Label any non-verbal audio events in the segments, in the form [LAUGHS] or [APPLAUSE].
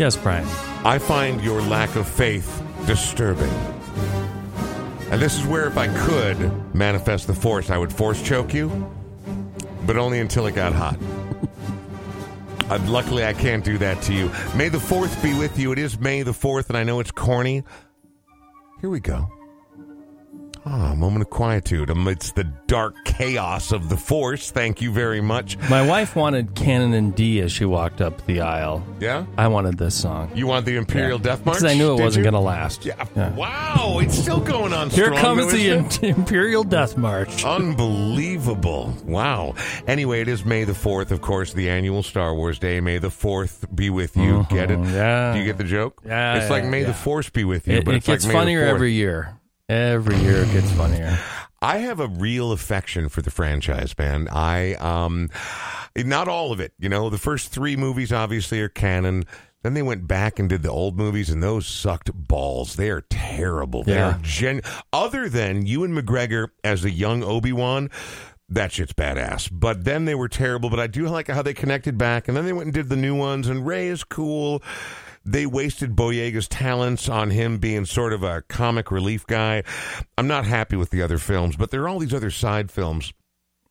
Yes, Brian. I find your lack of faith disturbing. And this is where, if I could manifest the force, I would force choke you, but only until it got hot. [LAUGHS] Luckily, I can't do that to you. May the 4th be with you. It is May the 4th, and I know it's corny. Here we go. Ah, a moment of quietude amidst the dark chaos of the Force. Thank you very much. My wife wanted Canon and D as she walked up the aisle. Yeah? I wanted this song. You want the Imperial Death March? Because I knew it Did wasn't you? going to last. Yeah. Yeah. Wow, it's still going on Here strong, comes the? Im- [LAUGHS] Imperial Death March. Unbelievable. Wow. Anyway, it is May the 4th, of course, the annual Star Wars Day. May the 4th be with you. Get it? Mhm, yeah. Do you get the joke? Yeah, It's like yeah, May the. Force be with you, It, but it it's gets like May the funnier 4th. every year. Every year it gets funnier. I have a real affection for the franchise, man. I um not all of it, you know. The first 3 movies obviously are canon. Then they went back and did the old movies and those sucked balls. They are terrible. They Yeah. are gen other than Ewan McGregor as a young Obi-Wan that shit's badass. But then they were terrible. But I do like how they connected back, and then they went and did the new ones. And Rey is cool. They wasted Boyega's talents on him being sort of a comic relief guy. I'm not happy with the other films, but there are all these other side films.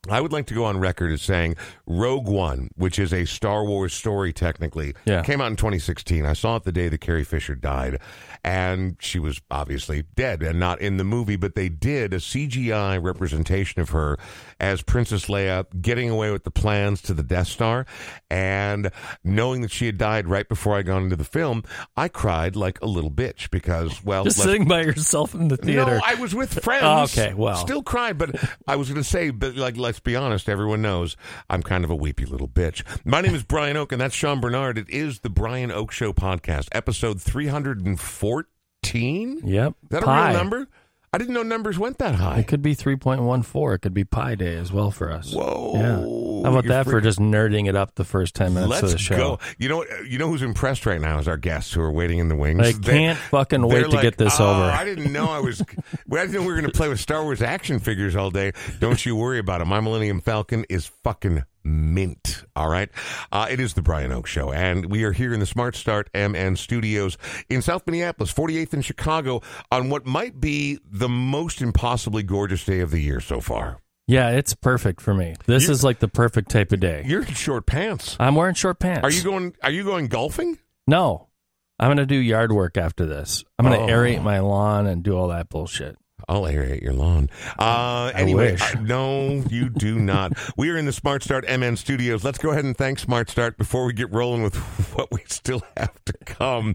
I would like to go on record as saying Rogue One, which is a Star Wars story technically, Yeah. came out in 2016. I saw it the day that Carrie Fisher died, and she was obviously dead and not in the movie, but they did a CGI representation of her as Princess Leia getting away with the plans to the Death Star. And knowing that she had died right before I got into the film, I cried like a little bitch because, well, Just sitting by yourself in the theater. no, I was with [LAUGHS] friends. Oh, okay, well. still cried, but I was going to say, but like, let's be honest, everyone knows I'm kind of a weepy little bitch. My name is Brian Oake, and that's Sean Bernard. It is the Brian Oake Show podcast, episode 314. Yep. Is that Pi. a real number? I didn't know numbers went that high. It could be 3.14. It could be Pi Day as well for us. Whoa! Yeah. How about that for just nerding it up the first 10 minutes of Let's the show? go. You know, you know who's impressed right now is our guests who are waiting in the wings. I They- can't fucking wait to like, get this "Oh, over. Ah, I didn't know I was. [LAUGHS] well, I didn't know we were going to play with Star Wars action figures all day. Don't you worry about it. My Millennium Falcon is fucking mint. All right. Uh, it is the Brian Oake Show, and we are here in the Smart Start MN Studios in South Minneapolis, 48th in Chicago, on what might be the most impossibly gorgeous day of the year so far. Yeah, it's perfect for me. This You- is like the perfect type of day. You're in short pants. I'm wearing short pants. Are you going? Are you going golfing? No. I'm going to do yard work after this. I'm going to Oh. aerate my lawn and do all that bullshit. I'll aerate your lawn. Uh, anyway, wish. I- no, you do not. [LAUGHS] we are in the Smart Start MN studios. Let's go ahead and thank Smart Start before we get rolling with [LAUGHS] what we still have to come,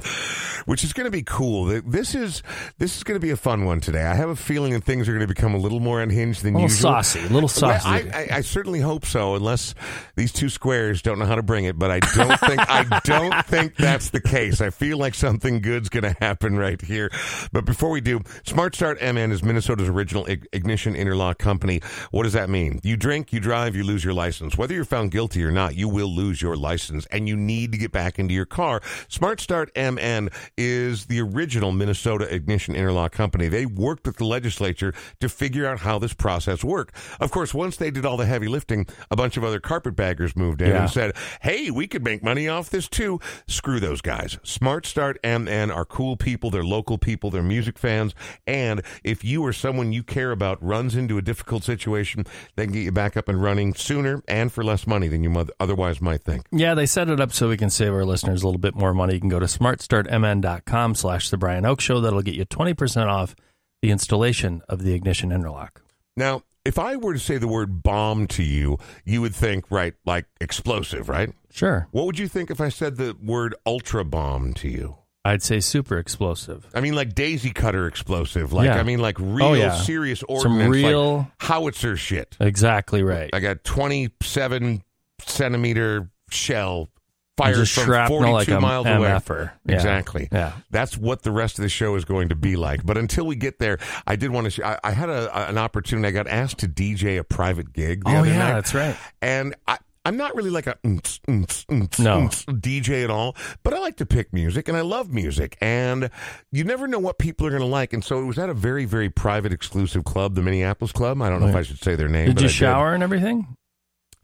which is going to be cool. This is this is going to be a fun one today. I have a feeling that things are going to become a little more unhinged than A little usual. saucy, a little saucy. I, I, I certainly hope so, unless these two squares don't know how to bring it. But I don't think I don't [LAUGHS] think that's the case. I feel like something good's going to happen right here. But before we do, Smart Start MN is Minnesota's original ignition interlock company. What does that mean? You drink, you drive, you lose your license. Whether you're found guilty or not, you will lose your license, and you need to get back into your car. Smart Start MN is the original Minnesota ignition interlock company. They worked with the legislature to figure out how this process worked. Of course, once they did all the heavy lifting, a bunch of other carpetbaggers moved in Yeah. and said, "Hey, we could make money off this too." Screw those guys. Smart Start MN are cool people. They're local people. They're music fans. And if you or someone you care about runs into a difficult situation, they can get you back up and running sooner and for less money than you otherwise might think. Yeah, they set it up so we can save our listeners a little bit more money. You can go to smartstartmn.com slash the Brian Oake Show. That'll get you 20% off the installation of the ignition interlock. Now, if I were to say the word bomb to you, you would think, right, like explosive, right? Sure. What would you think if I said the word ultra bomb to you? I'd say super explosive. I mean, like daisy cutter explosive. Like, Yeah. I mean, like oh, real Oh, yeah. serious Some ordnance. real- like howitzer shit. Exactly right. Like a 27 centimeter shell fires Just from shrapnel 42 like a miles away. MFer. Yeah. Exactly. Yeah. That's what the rest of the show is going to be like. But until we get there, I did want to. Sh- I, I had a, an opportunity. I got asked to DJ a private gig. The Oh, other yeah, night. that's right. And I, I'm not really like a mm-ts, mm-ts, mm-ts, No. DJ at all, but I like to pick music and I love music. And you never know what people are going to like. And so it was at a very, very private, exclusive club, the Minneapolis Club. I don't know if I should say their name. Did but you I shower and everything?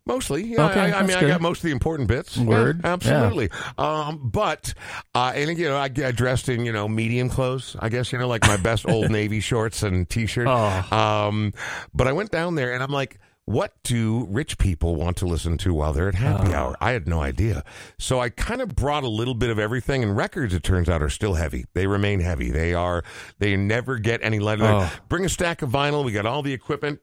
Mostly, yeah. Okay, I, I mean, I got most of the important bits. Yeah, Word, absolutely. Um, but uh, and you know, I dressed in you know medium clothes. I guess you know, like my best old [LAUGHS] navy shorts and t-shirt. Oh. Um, but I went down there and I'm like. What do rich people want to listen to while they're at happy Oh. hour? I had no idea. So I kind of brought a little bit of everything, and records, it turns out, are still heavy. They remain heavy. They are, they never get any lighter. Oh. Bring a stack of vinyl. We got all the equipment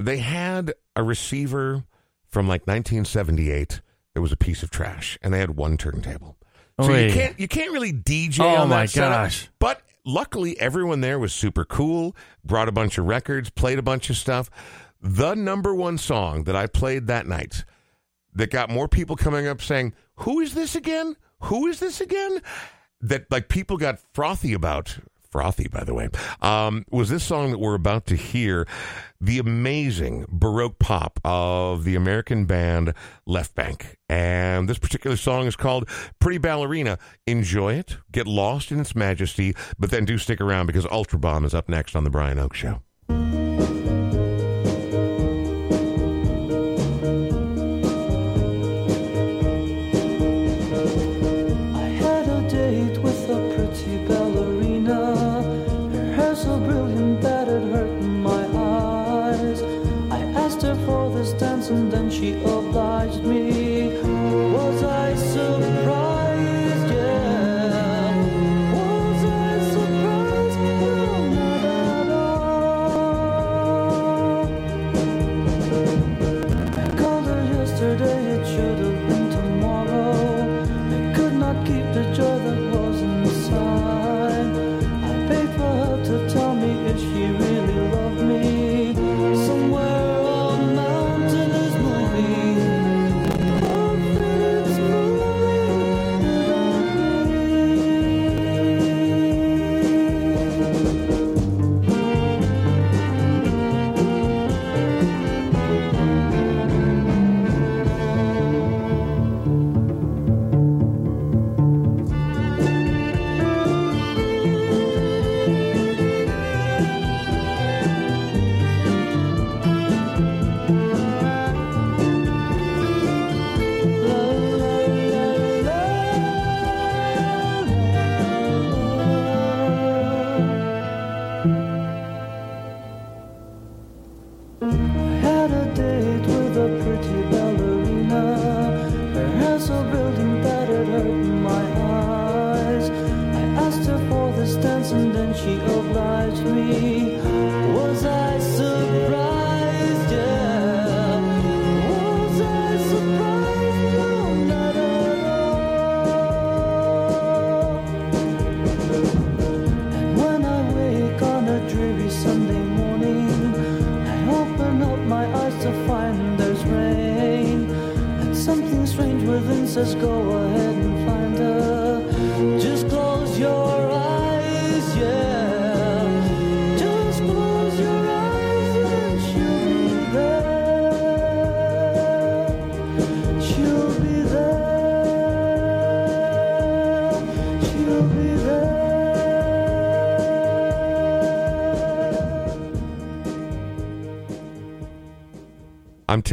they had a receiver from like 1978 It was a piece of trash, and they had one turntable. So Oy. you can't you can't really DJ Oh, on that my setup. gosh. But luckily, everyone there was super cool. Brought a bunch of records, played a bunch of stuff. The number one song that I played that night that got more people coming up saying, "Who is this again? Who is this again?" That like people got frothy about. Frothy, by the way, um, was this song that we're about to hear, the amazing Baroque pop of the American band Left Banke. And this particular song is called Pretty Ballerina. Enjoy it, get lost in its majesty, but then do stick around because Ultrabomb is up next on The Brian Oake Show.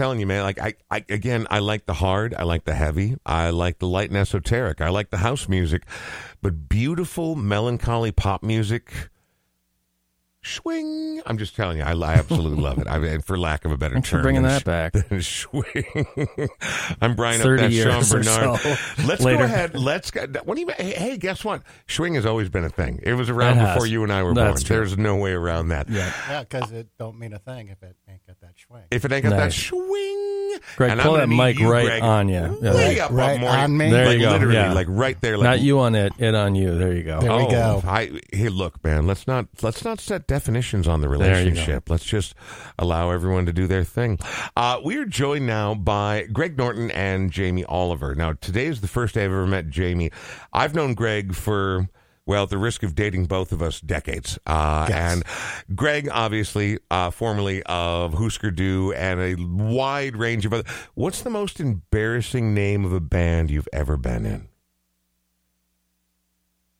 Telling you, man. Like I, I, again, I like the hard, I like the heavy, I like the light and esoteric, I like the house music, but beautiful, melancholy pop music. Swing! I'm just telling you, I, I absolutely love it. I mean, for lack of a better Thanks for term, bringing that back. [LAUGHS] than swing. I'm Brian. Up 30 that's Sean years or Bernard. so Let's later. go ahead. Let's. go- What do you? Hey, hey, guess what? Swing has always been a thing. It was around It before you and I were That's born. true. There's no way around that. Yeah. Yeah, because it don't mean a thing if it ain't got that swing. If it ain't got that Nice. swing, Greg, and pull that mic you, right Greg, on you. Yeah. way Right- up right up more. on me? There like you go, Literally, yeah. like right there. Like, Not you on it, it on you. There you go. There we oh, go. I, hey, look, man. Let's not let's not set definitions on the relationship. Let's just allow everyone to do their thing. Uh, we are joined now by Greg Norton and Jamie Oliver. Now, today is the first day I've ever met Jamie. I've known Greg for. Well, the risk of dating both of us, decades. Uh, Yes. And Greg, obviously, uh, formerly of Husker Du and a wide range of other. What's the most embarrassing name of a band you've ever been in?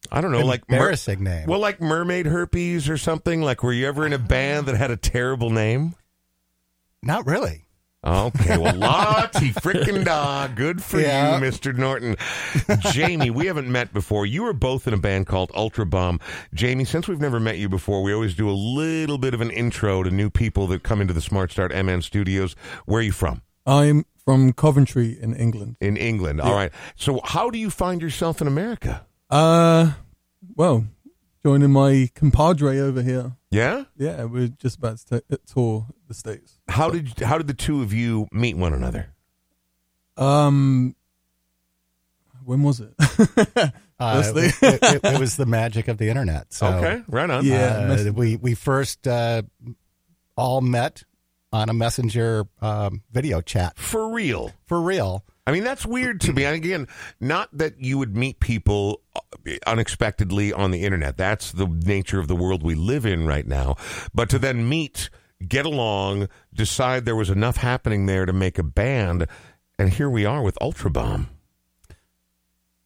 I don't know, like mer- Embarrassing name. well, like Mermaid Herpes or something. Like, were you ever in a band that had a terrible name? Not really. Okay, well, [LAUGHS] Lottie freaking dog. Good for Yeah. you, Mr. Norton. Jamie, we haven't met before. You were both in a band called Ultrabomb. Jamie, since we've never met you before, we always do a little bit of an intro to new people that come into the Smart Start MN studios. Where are you from? I'm from Coventry in England. In England. All right. So, how do you find yourself in America? Uh, well, joining my compadre over here. Yeah. Yeah, we're just about to ta- tour the states. How did how did the two of you meet one another? Um, when was it? [LAUGHS] Uh, it, it- it was the magic of the internet. So, okay, right on. Yeah. uh, mess- we we first uh, all met on a messenger um, video chat For real. for real. I mean, that's weird to me. And again, not that you would meet people uh, unexpectedly on the internet. That's the nature of the world we live in right now. But to then meet, get along, decide there was enough happening there to make a band, and here we are with Ultrabomb.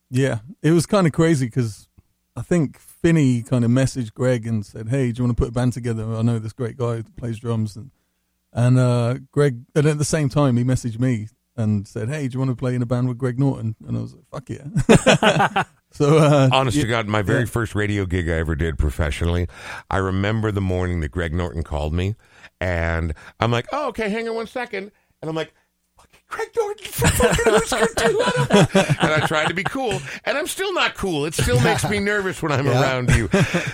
yeah, it was kind of crazy because I think Finney kind of messaged Greg and said, "Hey, do you want to put a band together? I know this great guy that plays drums." And and uh, Greg, and at the same time, he messaged me and said, "Hey, do you want to play in a band with Greg Norton?" And I was like, "Fuck yeah!" [LAUGHS] so, uh, Honest yeah, to God, my very yeah. first radio gig I ever did professionally, I remember the morning that Greg Norton called me, and I'm like, oh, okay, hang on one second. And I'm like, Greg Norton from fucking Husker Du. And I tried to be cool, and I'm still not cool. It still makes me [LAUGHS] nervous when I'm Yeah. around you.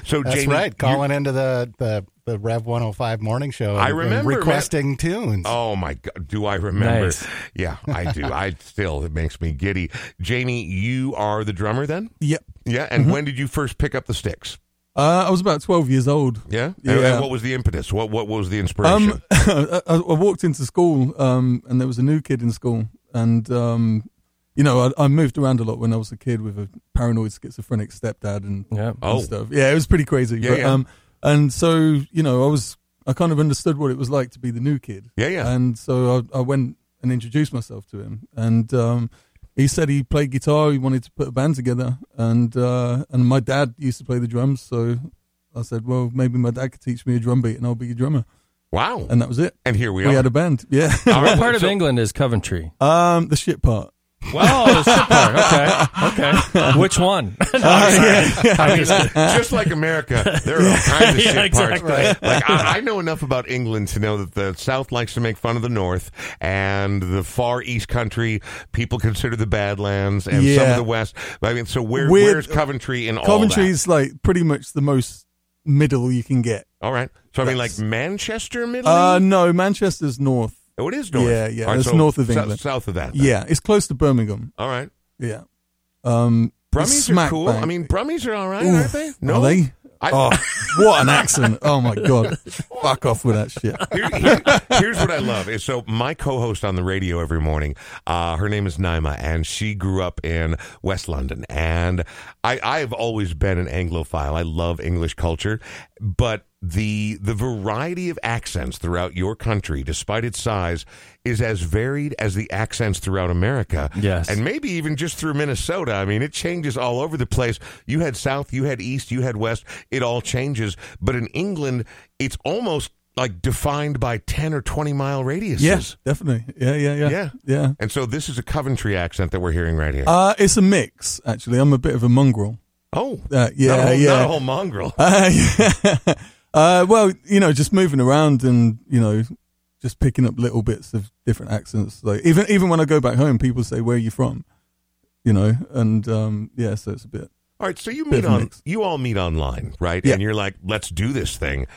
So, That's Jamie, right. Calling into the, the, the Rev 105 morning show. I and- and remember, man. requesting tunes. Oh my God! Do I remember? Nice. [LAUGHS] Yeah, I do. I still it makes me giddy. Jamie, you are the drummer then? Yep. Yeah. And when did you first pick up the sticks? Uh, I was about twelve years old. Yeah. Yeah. And, and what was the impetus? What What was the inspiration? Um, I, [LAUGHS] I I walked into school, um, and there was a new kid in school, and um, you know, I, I moved around a lot when I was a kid with a paranoid schizophrenic stepdad and, Yeah. and Oh. stuff. Yeah, it was pretty crazy. Yeah, but, yeah. And so you know, I was I kind of understood what it was like to be the new kid. Yeah, yeah. And so I, I went and introduced myself to him, and um, he said he played guitar. He wanted to put a band together, and uh, and my dad used to play the drums, so. I said, well, maybe my dad could teach me a drum beat and I'll be a drummer. wow. And that was it. And here we, We are. We had a band. Yeah. All right, What part of so- England is Coventry? um, the shit part. Well, the shit. Okay. Okay. Which one? [LAUGHS] No, I'm sorry. I mean, [LAUGHS] just like America, there are all kinds of [LAUGHS] Yeah, shit exactly. parts. Like I, I know enough about England to know that the South likes to make fun of the North, and the far East country people consider the Badlands, and some Yeah. of the West. I mean, so where, Weird- where's Coventry in all Coventry's like pretty much the most middle you can get. All right. So I mean, like Manchester, Middle. Uh, no, Manchester's north. Oh, it is north. yeah, yeah, right, it's so north of England. south of that. then. Yeah, it's close to Birmingham. All right. Yeah. Um, Brummies are cool. bang. I mean, Brummies are all right, Oof. aren't they? No, Are they? I- oh, what an accent! Oh my god, fuck off with that shit. [LAUGHS] Here- here- here's what I love is so my co-host on the radio every morning. Uh, her name is Naima, and she grew up in West London. And I, I've always been an Anglophile. I love English culture, but the the variety of accents throughout your country, despite its size, is as varied as the accents throughout America. Yes. and maybe even just through Minnesota. I mean, it changes all over the place. You had South, you had East, you had West. It all changes. But in England, it's almost like defined by 10 or 20 mile radiuses. Yeah, definitely. Yeah, yeah, yeah, Yeah. yeah. And so this is a Coventry accent that we're hearing right here. Uh, it's a mix. Actually, I'm a bit of a mongrel. oh, Uh, yeah, not whole, yeah. Not a whole mongrel. Uh, [LAUGHS] yeah. Uh, well, you know, just moving around and you know, just picking up little bits of different accents. Like even even when I go back home, people say, "Where are you from?" You know, and um, yeah, so it's a bit. All right, so you meet on mix. you all meet online, right? Yeah. And you're like, let's do this thing.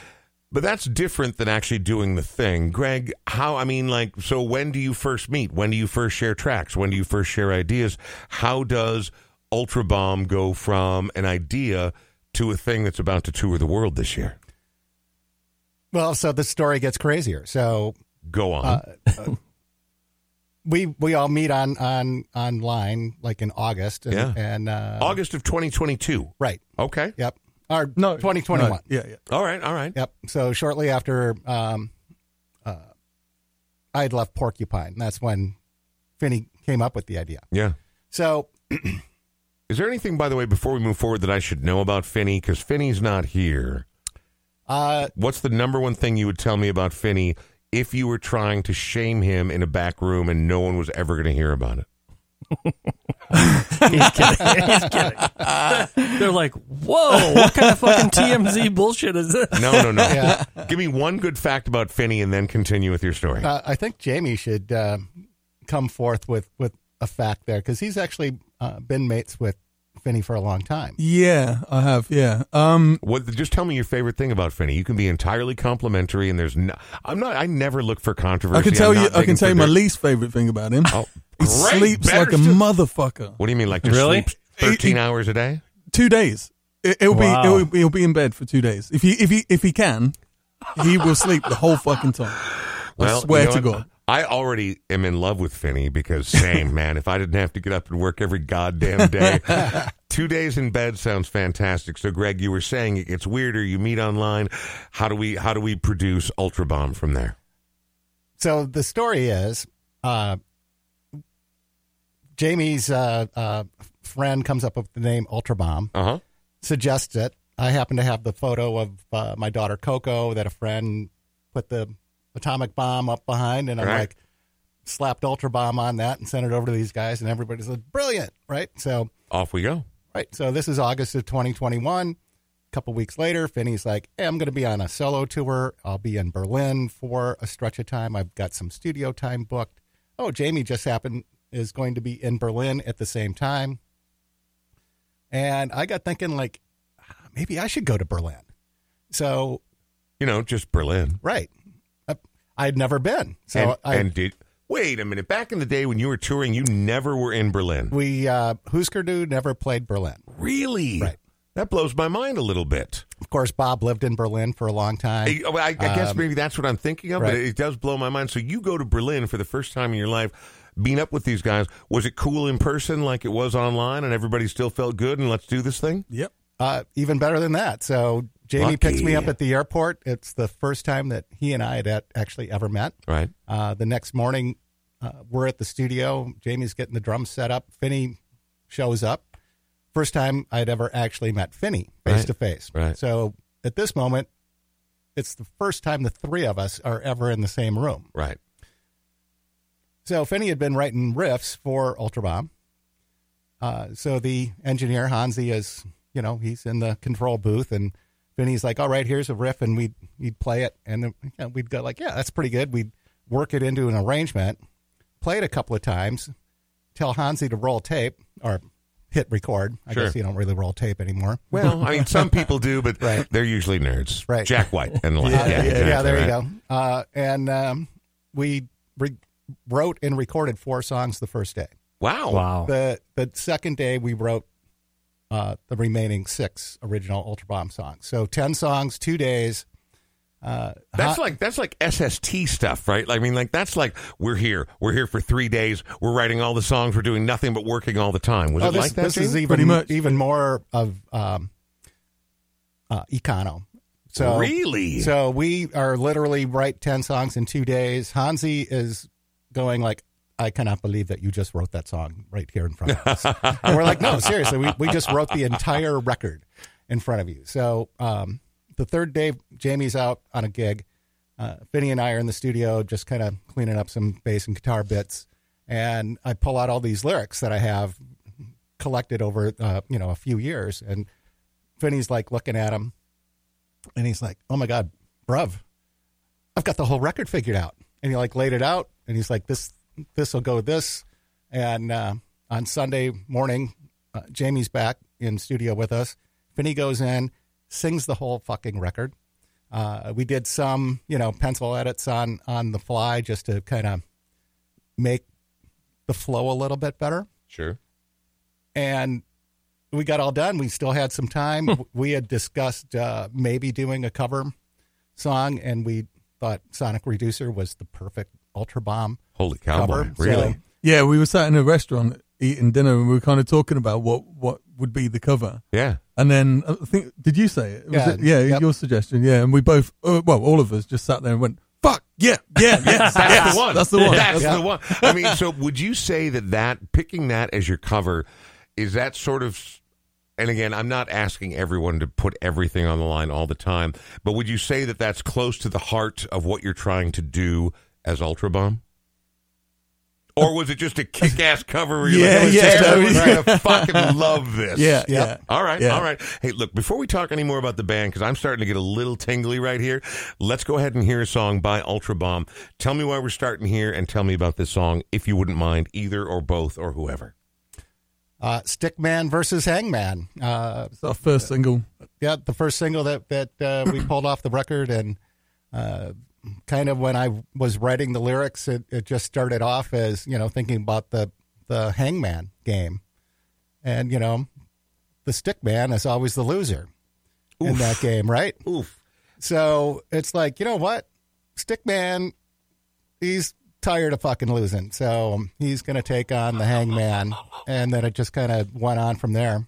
But that's different than actually doing the thing. Greg, how I mean like so when do you first meet? When do you first share tracks? When do you first share ideas? How does Ultrabomb go from an idea to a thing that's about to tour the world this year? Well, so the story gets crazier. So Go on. uh, uh, we we all meet on on online like in August. And, Yeah. and uh, August of 2022. Right. Okay. Yep. Or No, 2021. no, yeah, yeah. All right, all right. Yep. So shortly after um, uh, I had left Porcupine, that's when Finney came up with the idea. Yeah. So [CLEARS THROAT] Is there anything, by the way, before we move forward, that I should know about Finney? Because Finney's not here. Uh, What's the number one thing you would tell me about Finney if you were trying to shame him in a back room and no one was ever going to hear about it? [LAUGHS] He's kidding. He's kidding. They're like, whoa, what kind of fucking TMZ bullshit is this? No, no, no. Yeah. Give me one good fact about Finney and then continue with your story. Uh, I think Jamie should uh, come forth with, with a fact there because he's actually uh, been mates with Finney for a long time. Yeah, I have. Yeah. Um. What? Just tell me your favorite thing about Finney. You can be entirely complimentary, and there's no. I'm not. I never look for controversy. I can I'm tell you. I can tell you my dirt. least favorite thing about him. Oh, he great. sleeps Better like a still- motherfucker. What do you mean? Like just Really? sleeps 13 He- hours a day? Two days. It, it'll Wow. be. It'll, he'll be in bed for two days. If he if he if he can, he will sleep the whole fucking time. I swear you know to what? God. I already am in love with Finney because same [LAUGHS] man. If I didn't have to get up and work every goddamn day, [LAUGHS] two days in bed sounds fantastic. So, Greg, you were saying it gets weirder. You meet online. How do we how do we produce Ultrabomb from there? So the story is uh, Jamie's uh, uh, friend comes up with the name Ultrabomb, Uh huh. suggests it. I happen to have the photo of uh, my daughter Coco that a friend put the atomic bomb up behind, and I'm Right. like, slapped Ultrabomb on that and sent it over to these guys, and everybody said, brilliant, right? So, Off we go. right. So this is August of 2021. A couple weeks later, Finney's like, hey, I'm going to be on a solo tour. I'll be in Berlin for a stretch of time. I've got some studio time booked. Oh, Jamie just happened is going to be in Berlin at the same time. And I got thinking, like, ah, maybe I should go to Berlin. So, You know, just Berlin. right. I, I'd never been. So and, I, and did wait a minute. Back in the day when you were touring, you never were in Berlin. we, uh, Husker Du never played Berlin. Really? Right. That blows my mind a little bit. Of course, Bob lived in Berlin for a long time. I, I- I guess Um, maybe that's what I'm thinking of, but right. it does blow my mind. So you go to Berlin for the first time in your life, being up with these guys. Was it cool in person like it was online, and everybody still felt good? And let's do this thing. Yep. Uh, even better than that. So Jamie picks me up at the airport. It's the first time that he and I had actually ever met. Right. Uh, the next morning, uh, we're at the studio. Jamie's getting the drums set up. Finney shows up. First time I'd ever actually met Finney face Right. to face. Right. So at this moment, it's the first time the three of us are ever in the same room. Right. So Finney had been writing riffs for Ultrabomb. Uh, so the engineer Hansi is, you know, he's in the control booth, and Finney's like, "All right, here's a riff," and we'd he'd play it, and then, you know, we'd go like, "Yeah, that's pretty good." We'd work it into an arrangement, play it a couple of times, tell Hansi to roll tape or hit record. I Sure. guess you don't really roll tape anymore. Well, I mean, some people do, but [LAUGHS] Right. they're usually nerds. Right. Jack White and the like. Yeah, yeah, yeah, exactly, yeah, there you go. Uh, and um, we re- wrote and recorded four songs the first day. Wow. Wow. the the second day we wrote uh, the remaining six original Ultrabomb songs. So ten songs, two days. Uh, That's hot- like that's like SST stuff, right? Like I mean, like that's like we're here, we're here for three days, we're writing all the songs, we're doing nothing but working all the time. Was oh, it this, like that? this is even much. even more of um, uh, econo. So really? so we are literally write ten songs in two days. Hansi is going like. I cannot believe that you just wrote that song right here in front of us. [LAUGHS] and we're like, no, seriously, we, we just wrote the entire record in front of you. So um, the third day, Jamie's out on a gig. Uh, Finney and I are in the studio just kind of cleaning up some bass and guitar bits. And I pull out all these lyrics that I have collected over, uh, you know, a few years. And Finney's like looking at him and he's like, oh my God, bruv, I've got the whole record figured out. And he like laid it out and he's like, this, this will go this. And uh, on Sunday morning, uh, Jamie's back in studio with us. Finney goes in, sings the whole fucking record. Uh, we did some, you know, pencil edits on on the fly just to kind of make the flow a little bit better. sure. And we got all done. We still had some time. we had discussed uh, maybe doing a cover song, and we thought Sonic Reducer was the perfect Ultrabomb Holy cowboy! cover. So- Really? Yeah, we were sat in a restaurant eating dinner, and we were kind of talking about what what would be the cover. yeah. And then I think, did you say it? Was Yeah, it? Yeah, yep. your suggestion. Yeah, and we both, uh, well, all of us just sat there and went, "Fuck yeah, yeah, [LAUGHS] yes, That's yes, the one. That's the one. That's That's- the one. I mean, so would you say that that picking that as your cover is that sort of and again, I'm not asking everyone to put everything on the line all the time, but would you say that that's close to the heart of what you're trying to do as Ultrabomb? Or was it just a kick-ass cover? Where you're Yeah, like, yeah, everyone's totally. gonna [LAUGHS] fucking love this. Yeah, Yeah. yeah. All right, Yeah. all right. Hey, look, before we talk any more about the band, because I'm starting to get a little tingly right here, let's go ahead and hear a song by Ultrabomb. Tell me why we're starting here and tell me about this song, if you wouldn't mind, either or both or whoever. Uh, Stickman versus Hangman. Uh, It's our first single. yeah, the first single that that uh, we pulled off the record, and uh, kind of when I was writing the lyrics, it, it just started off as you know thinking about the the Hangman game, and you know, the stick man is always the loser in that game, right? Oof. So it's like, you know what? stick man, he's tired of fucking losing. So um, he's going to take on the hangman. And then it just kind of went on from there.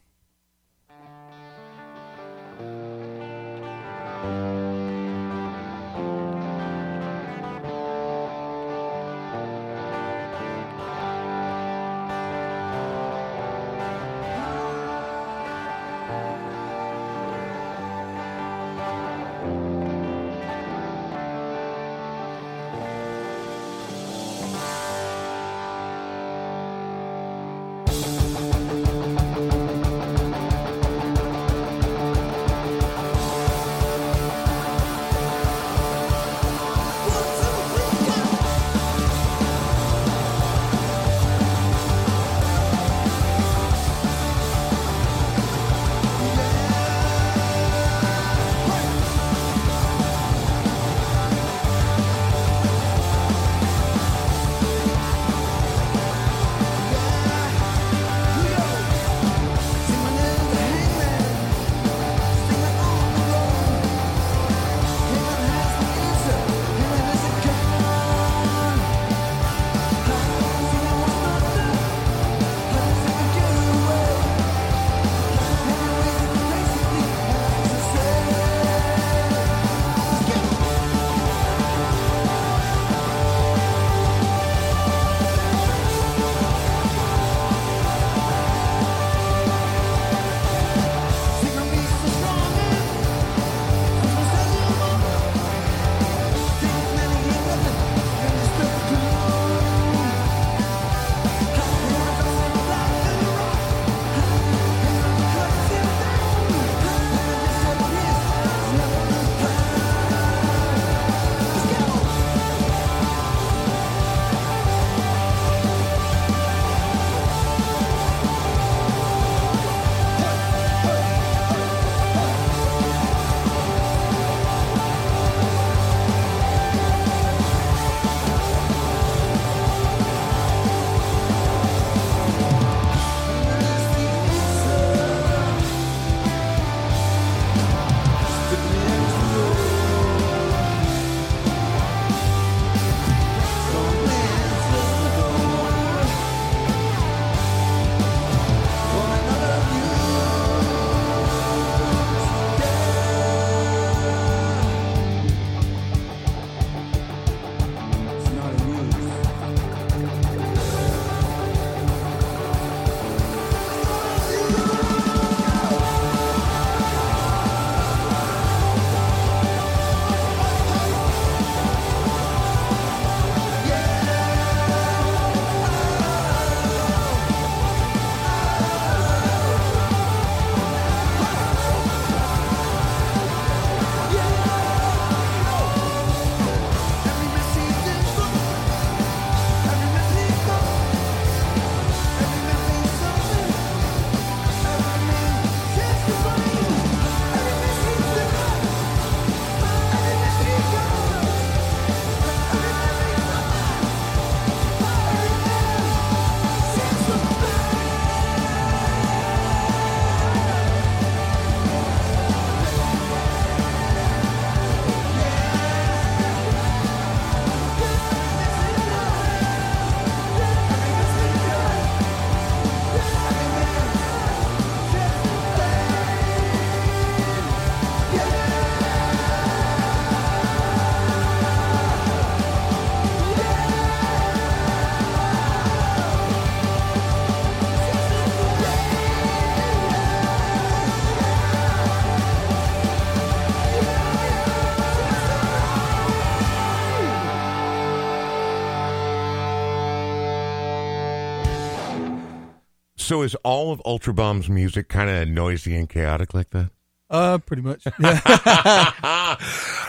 So is all of Ultrabomb's music kind of noisy and chaotic like that? Uh, pretty much. [LAUGHS] Yeah.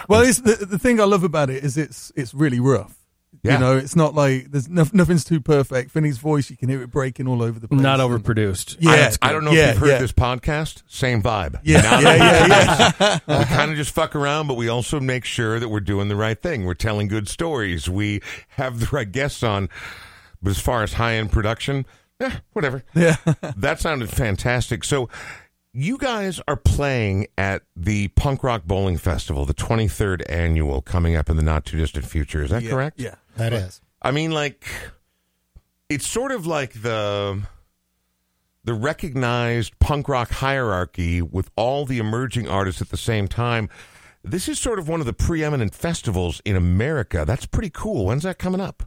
well, it's the the thing I love about it is it's it's really rough. Yeah. You know, it's not like there's no, nothing's too perfect. Finney's voice, you can hear it breaking all over the place. Not overproduced. Yeah, I, I don't know yeah, if you've heard yeah. this podcast. Same vibe. Yeah, Now yeah, that yeah, we we kind of just fuck around, but we also make sure that we're doing the right thing. We're telling good stories. We have the right guests on. But as far as high end production, eh, whatever. Yeah. [LAUGHS] that sounded fantastic. So, you guys are playing at the Punk Rock Bowling Festival, the 23rd annual, coming up in the not too distant future. Is that Yeah, correct? Yeah. That is. I mean, like, it's sort of like the the recognized punk rock hierarchy with all the emerging artists at the same time. This is sort of one of the preeminent festivals in America. That's pretty cool. When's that coming up?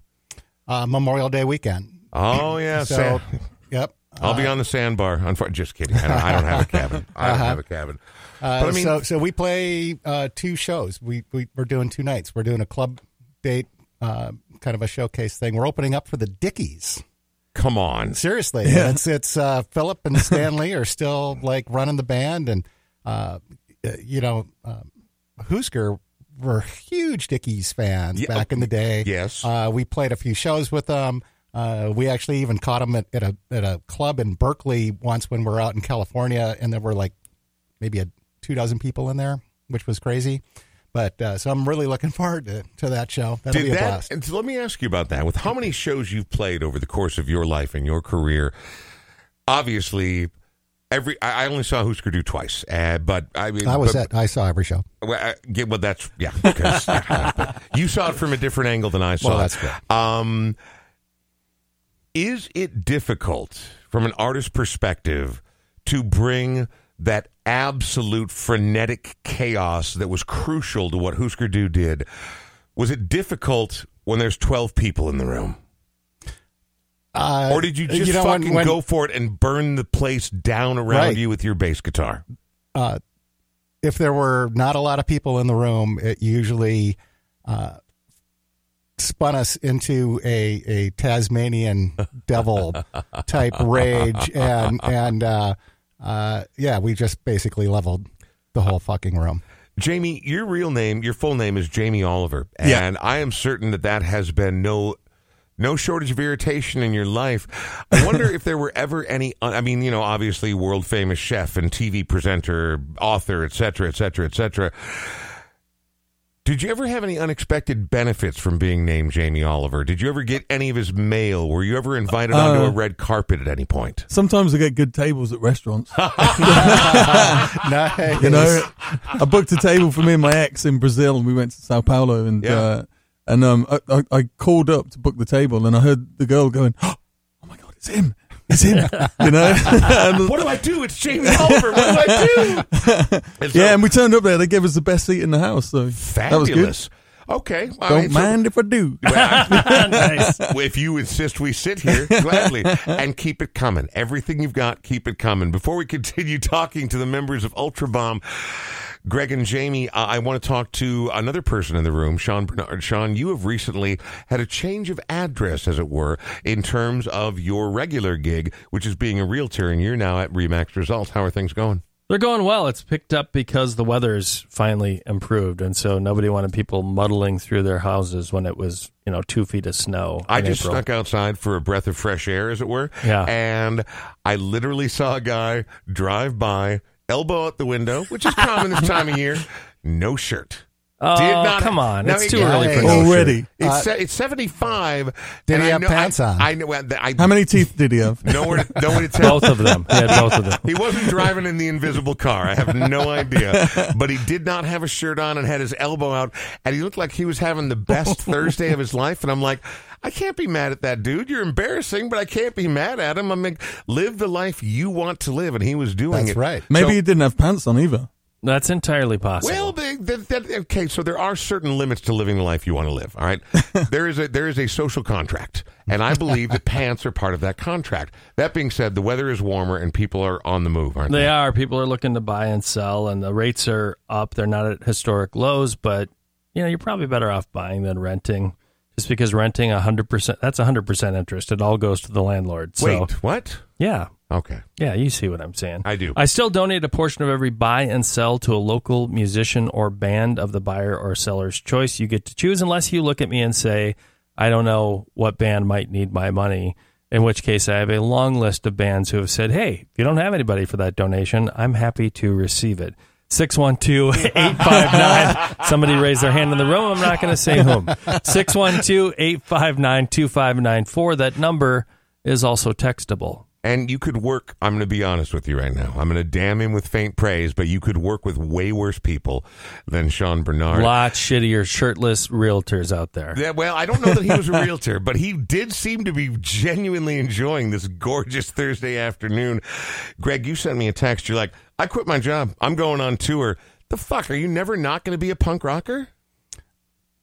Uh, Memorial Day weekend. Oh yeah, So, Sa- yep. I'll be on the sandbar. Unfor- just kidding. I don't, I don't have a cabin. I don't have a cabin. Uh, But I mean- so so we play uh, two shows. We, we we're doing two nights. We're doing a club date, uh, kind of a showcase thing. We're opening up for the Dickies. Come on. Seriously, it's it's uh, Philip and Stan Lee are still like running the band, and uh, you know, um, Husker were huge Dickies fans Yeah, back in the day. yes. uh, we played a few shows with them. Uh, we actually even caught them at, at a at a club in Berkeley once when we were out in California, and there were like maybe a two dozen people in there, which was crazy. But uh, so I'm really looking [LAUGHS] forward to, to that show. That'll be Did that? blast. and so let me ask you about that. With how many shows you've played over the course of your life and your career, obviously, every I only saw Husker Du twice, uh, but I mean, I was but, at I saw every show. Well, I, get, well, that's yeah. Because [LAUGHS] you saw it from a different angle than I saw. Well, it. that's good. Um, is it difficult from an artist's perspective to bring that absolute frenetic chaos that was crucial to what Husker Du did? Was it difficult when there's 12 people in the room? Uh, Or did you just know, when- fucking when- go for it and burn the place down around Right. you with your bass guitar? uh, if there were not a lot of people in the room, it usually uh, spun us into a, a Tasmanian devil type rage, and and uh, uh, yeah, we just basically leveled the whole fucking room. Jamie, your real name, your full name is Jamie Oliver, Yeah. and I am certain that that has been no no shortage of irritation in your life. I wonder [LAUGHS] if there were ever any. I mean, you know, obviously world famous chef and TV presenter, author, et cetera, et cetera, et cetera. Did you ever have any unexpected benefits from being named Jamie Oliver? Did you ever get any of his mail? Were you ever invited onto Uh, a red carpet at any point? Sometimes I get good tables at restaurants. [LAUGHS] nice. You know, I booked a table for me and my ex in Brazil, and we went to Sao Paulo, and Yeah. uh, and um, I, I, I called up to book the table, and I heard the girl going, [GASPS] "Oh my god, it's him, it's [LAUGHS] him!" you know, [LAUGHS] What do I do? It's Jamie Oliver. What do I do? [LAUGHS] And so- yeah, and we turned up there. They gave us the best seat in the house, so that was good. fabulous. Okay, all Don't right, so- mind if I do. nice. if you insist we sit here gladly and keep it coming everything you've got keep it coming before we continue talking to the members of ultra bomb greg and jamie uh, i want to talk to another person in the room sean bernard sean you have recently had a change of address as it were in terms of your regular gig which is being a realtor and you're now at remax results how are things going They're going well. It's picked up because the weather's finally improved, and so nobody wanted people muddling through their houses when it was, you know, two feet of snow. I just April. snuck outside for a breath of fresh air, as it were. Yeah. And I literally saw a guy drive by, elbow out the window, which is common this time of year, no shirt. Oh, Did not- come on! No, it's he- too early for Hey. no Already. shirt. It's, Uh, se- it's 75. Did and he I have know- pants I, on? I know. I, How many teeth did he have? [LAUGHS] Nowhere, nowhere to tell. Both of them. He had both of them. He wasn't driving in the invisible car. I have no idea. But he did not have a shirt on and had his elbow out. And he looked like he was having the best [LAUGHS] Thursday of his life. And I'm like, I can't be mad at that dude. You're embarrassing, but I can't be mad at him. I mean, live the life you want to live. And he was doing That's it. right. Maybe So- he didn't have pants on either. That's entirely possible. well, they, that, that, okay, so there are certain limits to living the life you want to live. All right, [LAUGHS] there is a there is a social contract, and I believe that pants are part of that contract. That being said, the weather is warmer and people are on the move, aren't they? They are. People are looking to buy and sell, and the rates are up. They're not at historic lows, but you know you're probably better off buying than renting. Just because renting hundred percent, that's hundred percent interest. It all goes to the landlord. So Wait, what? yeah, Okay. Yeah, you see what I'm saying. I do. I still donate a portion of every buy and sell to a local musician or band of the buyer or seller's choice. You get to choose unless you look at me and say, I don't know what band might need my money. In which case, I have a long list of bands who have said, Hey, if you don't have anybody for that donation, I'm happy to receive it. 612 859. [LAUGHS] Somebody raised their hand in the room. I'm not going to say whom. 612 859 2594. That number is also textable. And you could work, I'm going to be honest with you right now. I'm going to damn him with faint praise, but you could work with way worse people than Sean Bernard. A lot shittier shirtless realtors out there. Yeah, well, I don't know that he was a realtor, but he did seem to be genuinely enjoying this gorgeous Thursday afternoon. Greg, you sent me a text. You're like, I quit my job. I'm going on tour. The fuck? Are you never not going to be a punk rocker?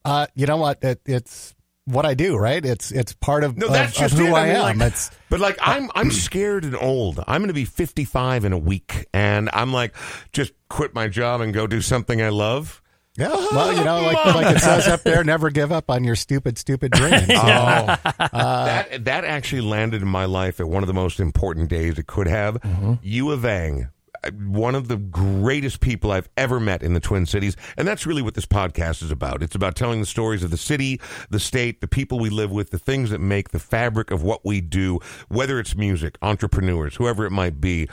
Uh, you know what? It, it's what I do, right? It's it's part of, No, that's of just who it. I, mean, am. like- it's but like I'm [CLEARS THROAT] I'm scared and old. I'm going to be 55 in a week, and I'm like, just quit my job and go do something I love. yeah. Well, you know, like like it says up there, never give up on your stupid, stupid dreams. [LAUGHS] Oh, that that actually landed in my life at one of the most important days it could have. U of Ang, uh, one of the greatest people I've ever met in the Twin Cities, and that's really what this podcast is about. It's about telling the stories of the city, the state, the people we live with, the things that make the fabric of what we do, whether it's music, entrepreneurs, whoever it might be.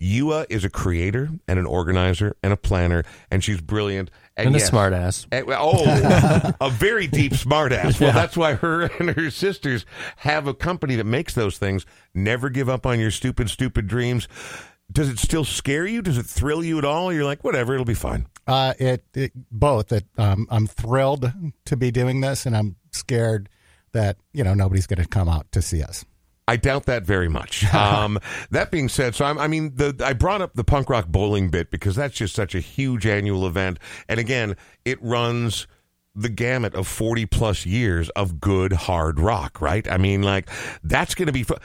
Yua is a creator and an organizer and a planner, and she's brilliant And a yes, smart ass. Eh, Oh, a very deep smartass. Well, [LAUGHS] that's why her [LAUGHS] and her sisters have a company that makes those things. Never give up on your stupid, stupid dreams. Does it still scare you? Does it thrill you at all? You're like, whatever, it'll be fine. Uh, it, it both. It, um, I'm thrilled to be doing this, and I'm scared that you know nobody's going to come out to see us. I doubt that very much. [LAUGHS] Um, that being said, so I'm, I mean, the, I brought up the punk rock bowling bit because that's just such a huge annual event, and again, it runs the gamut of 40 plus years of good hard rock, right? I mean, like that's going to be. Fu-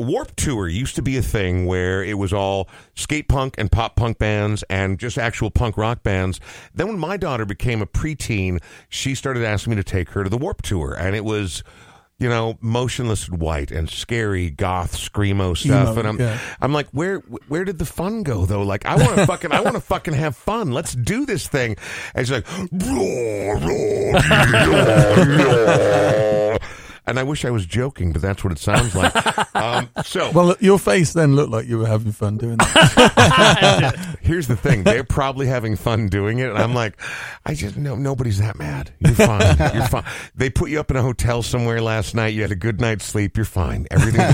Warped Tour used to be a thing where it was all skate punk and pop punk bands and just actual punk rock bands. Then when my daughter became a preteen, she started asking me to take her to the Warped Tour, and it was you know, motionless and white and scary goth screamo stuff. Emo, and I'm, yeah. I'm like, where, where did the fun go though? Like, I want to fucking, I want to fucking have fun. Let's do this thing. And she's like, roar, roar, roar. And I wish I was joking, but that's what it sounds like. [LAUGHS] Um, so Well, your face then looked like you were having fun doing that. [LAUGHS] here's the thing: they're probably having fun doing it, and I'm like, I just no, nobody's that mad. You're fine. You're fine. They put you up in a hotel somewhere last night. You had a good night's sleep. You're fine. Everything.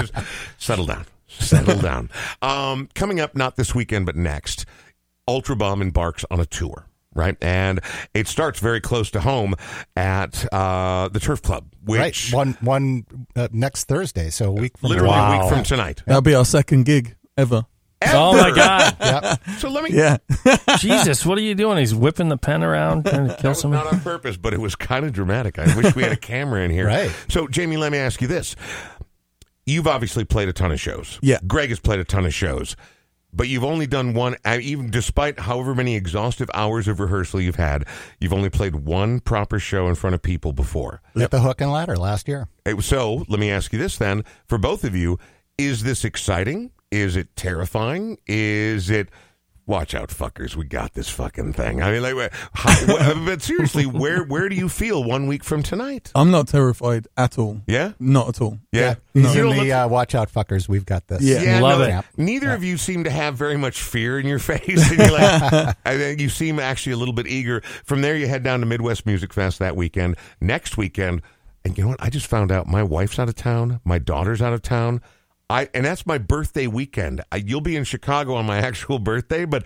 just [LAUGHS] settle down. Settle down. Um, coming up, not this weekend, but next, Ultrabomb embarks on a tour. Right, and it starts very close to home at uh, the Turf Club, which right, one one uh, next Thursday, so a week from literally a week from tonight. That'll be our second gig ever. Oh my God. [LAUGHS] Yep. So let me Yeah. [LAUGHS] Jesus, what are you doing? He's whipping the pen around trying to kill That was somebody. not on purpose, but it was kind of dramatic. I wish we had a camera in here. [LAUGHS] Right. So, Jamie, let me ask you this. You've obviously played a ton of shows. Yeah. Greg has played a ton of shows. But you've only done one, uh, even despite however many exhaustive hours of rehearsal you've had, you've only played one proper show in front of people before. At the Hook and Ladder last year. So let me ask you this then: for both of you, is this exciting? Is it terrifying? Is it? Watch out, fuckers! We got this fucking thing. I mean, like, how, [LAUGHS] but seriously, where where do you feel one week from tonight? I'm not terrified at all. Yeah, Not at all. yeah. He's You in the look- uh, Watch Out Fuckers. We've got this. Yeah. yeah, Love no, it. Neither of you seem to have very much fear in your [LAUGHS] face. And you're like, [LAUGHS] I think you seem actually a little bit eager. From there, you head down to Midwest Music Fest that weekend. Next weekend, and you know what? I just found out my wife's out of town. My daughter's out of town. I and that's my birthday weekend. I, you'll be in Chicago on my [LAUGHS] actual birthday, but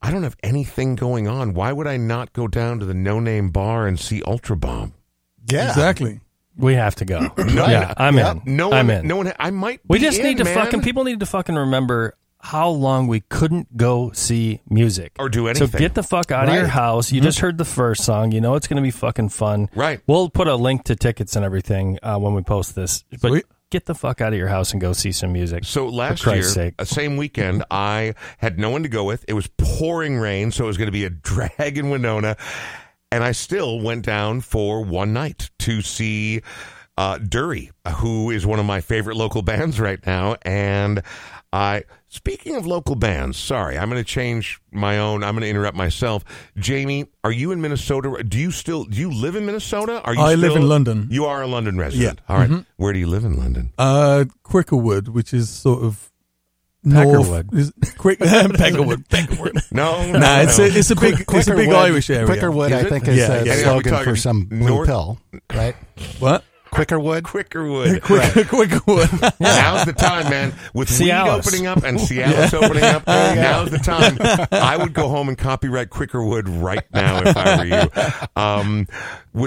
I don't have anything going on. Why would I not go down to the No Name Bar and see Ultrabomb? Yeah. Exactly. We have to go. [CLEARS THROAT] No, yeah, I'm yeah. in. No one, I'm in. no one. I might. we be just in, need to man. fucking people need to fucking remember how long we couldn't go see music Or do anything. So get the fuck out of your house. You just heard the first song. You know it's going to be fucking fun. Right. We'll put a link to tickets and everything uh, when we post this. But Sweet. Get the fuck out of your house and go see some music. So last year, sake. uh, same weekend, I had no one to go with. It was pouring rain, so it was going to be a [LAUGHS] drag in Winona, and I still went down for one night to see uh, Dury, who is one of my favorite local bands right now. And I, speaking of local bands, sorry, I'm going to change my own. I'm going to interrupt myself. Jamie, are you in Minnesota? Do you still do you live in Minnesota? Are you? I live in London. You are a London resident. Yeah. All right. Mhm. Where do you live in London? Uh, Cricklewood, which is sort of Peckerwood. north. Is, quick, Peckerwood. Peckerwood. No, Nah, it's a, it's a big, it's a big Irish area. Quickerwood, I think, is Yeah, a yeah, yeah. slogan for some talking blue north- pill, right? What? Quickerwood. Quickerwood. [LAUGHS] Quick, Quickerwood. [LAUGHS] Now's the time, man. With Cialis. weed opening up and [LAUGHS] Cialis opening up, now's the time. I would go home and copyright Quickerwood right now if I were you. Um,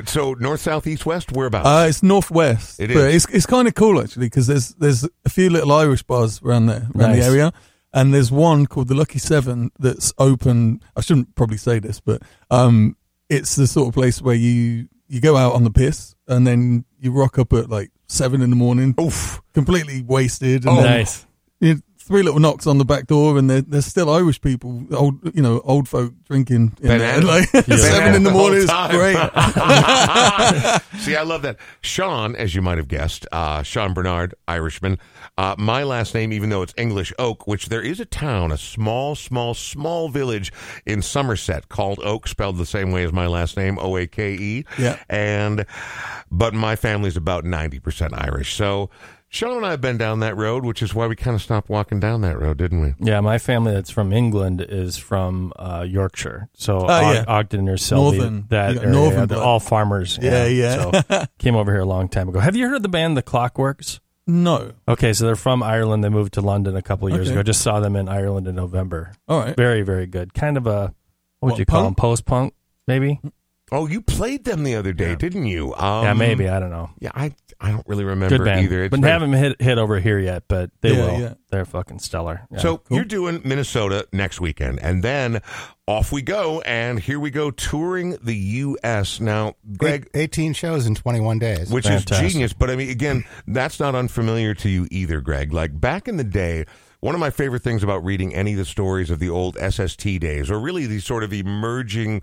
so north, south, east, west, whereabouts? Uh, it's northwest. It but it's it's kind of cool actually because there's there's a few little Irish bars around there around Nice. the area, and there's one called the Lucky Seven that's open. I shouldn't probably say this, but um, it's the sort of place where you you go out on the piss and then you rock up at like seven in the morning, Oof. completely wasted. Oh, And then Nice. you- three little knocks on the back door, and there, there's still Irish people, old you know, old folk drinking in there, like [LAUGHS] Yeah. seven in the The morning. It's time. great. [LAUGHS] See, I love that. Sean, as you might have guessed, uh, Sean Bernard, Irishman. Uh, my last name, even though it's English, Oake, which there is a town, a small, small, small village in Somerset called Oake, spelled the same way as my last name, O A K E. Yeah. And, but my family's about 90% Irish. So Sean and I have been down that road, which is why we kind of stopped walking down that road, didn't we? Yeah, my family that's from England is from uh, Yorkshire. So Oh, Og- yeah. Ogden or Selby, Northern. that You area. northern They're blood. all farmers. Yeah, yeah. So [LAUGHS] came over here a long time ago. Have you heard of the band The Clockworks? No, Okay, so they're from Ireland. They moved to London a couple of years Okay. ago. Just saw them in Ireland in November. all right. Very, very good. Kind of a what would What, you call punk? them? Post punk, maybe? Oh, you played them the other day, didn't you? Um, yeah, maybe. I don't know. Yeah, I, I don't really remember Good band, either. It's but very- haven't hit hit over here yet. But they Yeah, will. yeah. They're fucking stellar. Yeah. So you're doing Minnesota next weekend, and then off we go, and here we go touring the U.S. Now, Greg, Eight- 18 shows in 21 days. which Fantastic. is genius, but I mean, again, that's not unfamiliar to you either, Greg. Like back in the day, one of my favorite things about reading any of the stories of the old SST days, or really the sort of emerging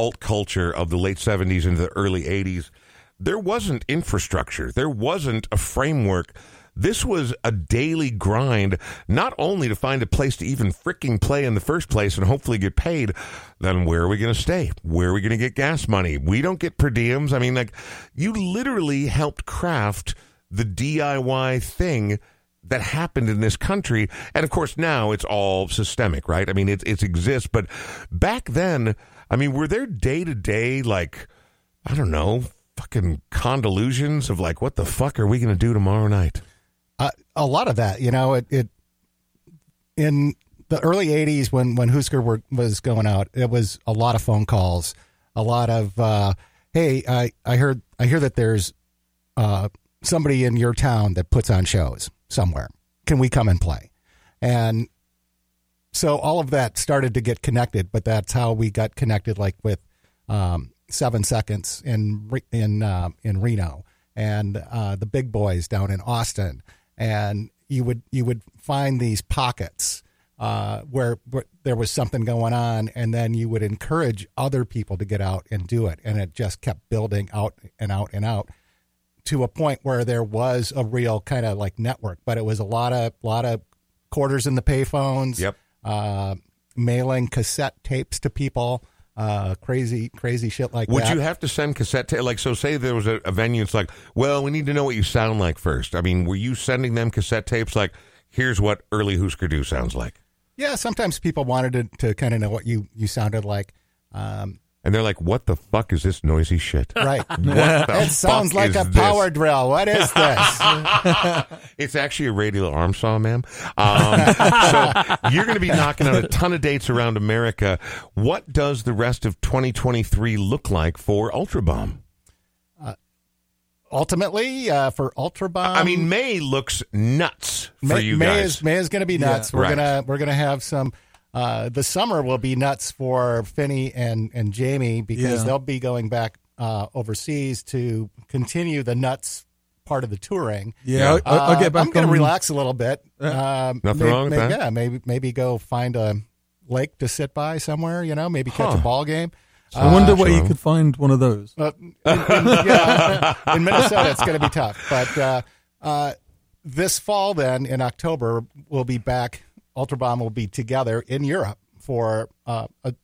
alt culture of the late 70s into the early 80s, there wasn't infrastructure, there wasn't a framework. This was a daily grind, not only to find a place to even freaking play in the first place and hopefully get paid, then where are we going to stay? Where are we going to get gas money? We don't get per diems. I mean, like, you literally helped craft the DIY thing that happened in this country. And of course, now it's all systemic, right? I mean, it, it exists. But back then, I mean, were there day to day, like, I don't know, fucking condelusions of like, what the fuck are we going to do tomorrow night? uh, a lot of that, you know, it, it in the early '80s when when Husker were, was going out, it was a lot of phone calls, a lot of, uh, hey, I I heard I hear that there's uh, somebody in your town that puts on shows somewhere. Can we come and play? And so all of that started to get connected, but that's how we got connected, like with um, Seven Seconds in in uh, in Reno and uh, the Big Boys down in Austin, and you would you would find these pockets uh, where, where there was something going on, and then you would encourage other people to get out and do it, and it just kept building out and out and out to a point where there was a real kind of like network, but it was a lot of lot of quarters in the payphones. Yep. Uh, mailing cassette tapes to people, uh, crazy crazy shit like Would that. you have to send cassette tape? Like, so say there was a, a venue, it's like, well, we need to know what you sound like first. I mean, were you sending them cassette tapes like, here's what early Husker Du sounds like? yeah, sometimes people wanted to, to kind of know what you you sounded like. Um, And they're like, what the fuck is this noisy shit? [LAUGHS] right. What the [LAUGHS] it sounds like a this? power drill. What is [LAUGHS] this? It's actually a radial arm saw, ma'am. Um, so you're going to be knocking out a ton of dates around America. What does the rest of 2023 look like for Ultrabomb? Ultimately, uh, for Ultra Bomb, I mean, May looks nuts for May, you May guys. is May is going to be Yeah. nuts. we're Right. gonna we're gonna have some. Uh, the summer will be nuts for Finny and and Jamie because Yeah. they'll be going back uh, overseas to continue the nuts part of the touring. Yeah, I, I, I get back Uh, I'm going to relax a little bit. Um, Nothing may- wrong with may- that. Yeah, maybe maybe go find a lake to sit by somewhere. You know, maybe catch Huh. a ball game. I wonder where you could find one of those. Uh, in, in- yeah, in Minnesota, it's going to be tough. But uh, uh, this fall, then in October, we'll be back. Ultrabomb will be together in Europe for uh, a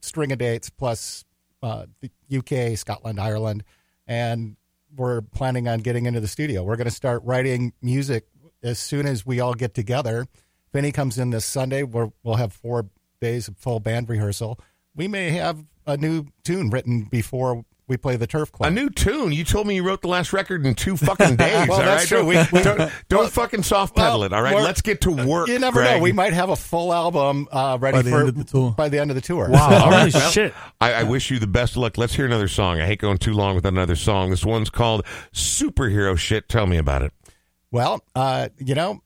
string of dates plus uh, the UK, Scotland, Ireland, and we're planning on getting into the studio. We're going to start writing music as soon as we all get together. Finny comes in this Sunday. Where we'll have four days of full band rehearsal. We may have a new tune written before we play the Turf Club. A new tune. You told me you wrote the last record in two fucking [LAUGHS] days. Well, all that's right? true. We- Don't, we- don't, don't fucking soft pedal Well, it. All right, let's get to work. You never Greg. know. We might have a full album uh, ready By the for end of the tour. by the end of the tour. Wow. [LAUGHS] So- Holy Well, shit. I, I wish you the best of luck. Let's hear another song. I hate going too long without another song. This one's called Superhero Shit. Tell me about it. Well, uh, you know,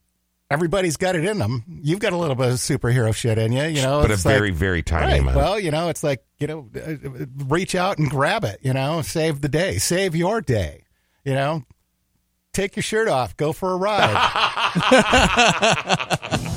everybody's got it in them. You've got a little bit of superhero shit in you. You know, but a like- very, very tiny Right. amount. Well, you know, it's like you know, uh, reach out and grab it. You know, save the day, save your day. You know, take your shirt off, go for a ride. [LAUGHS]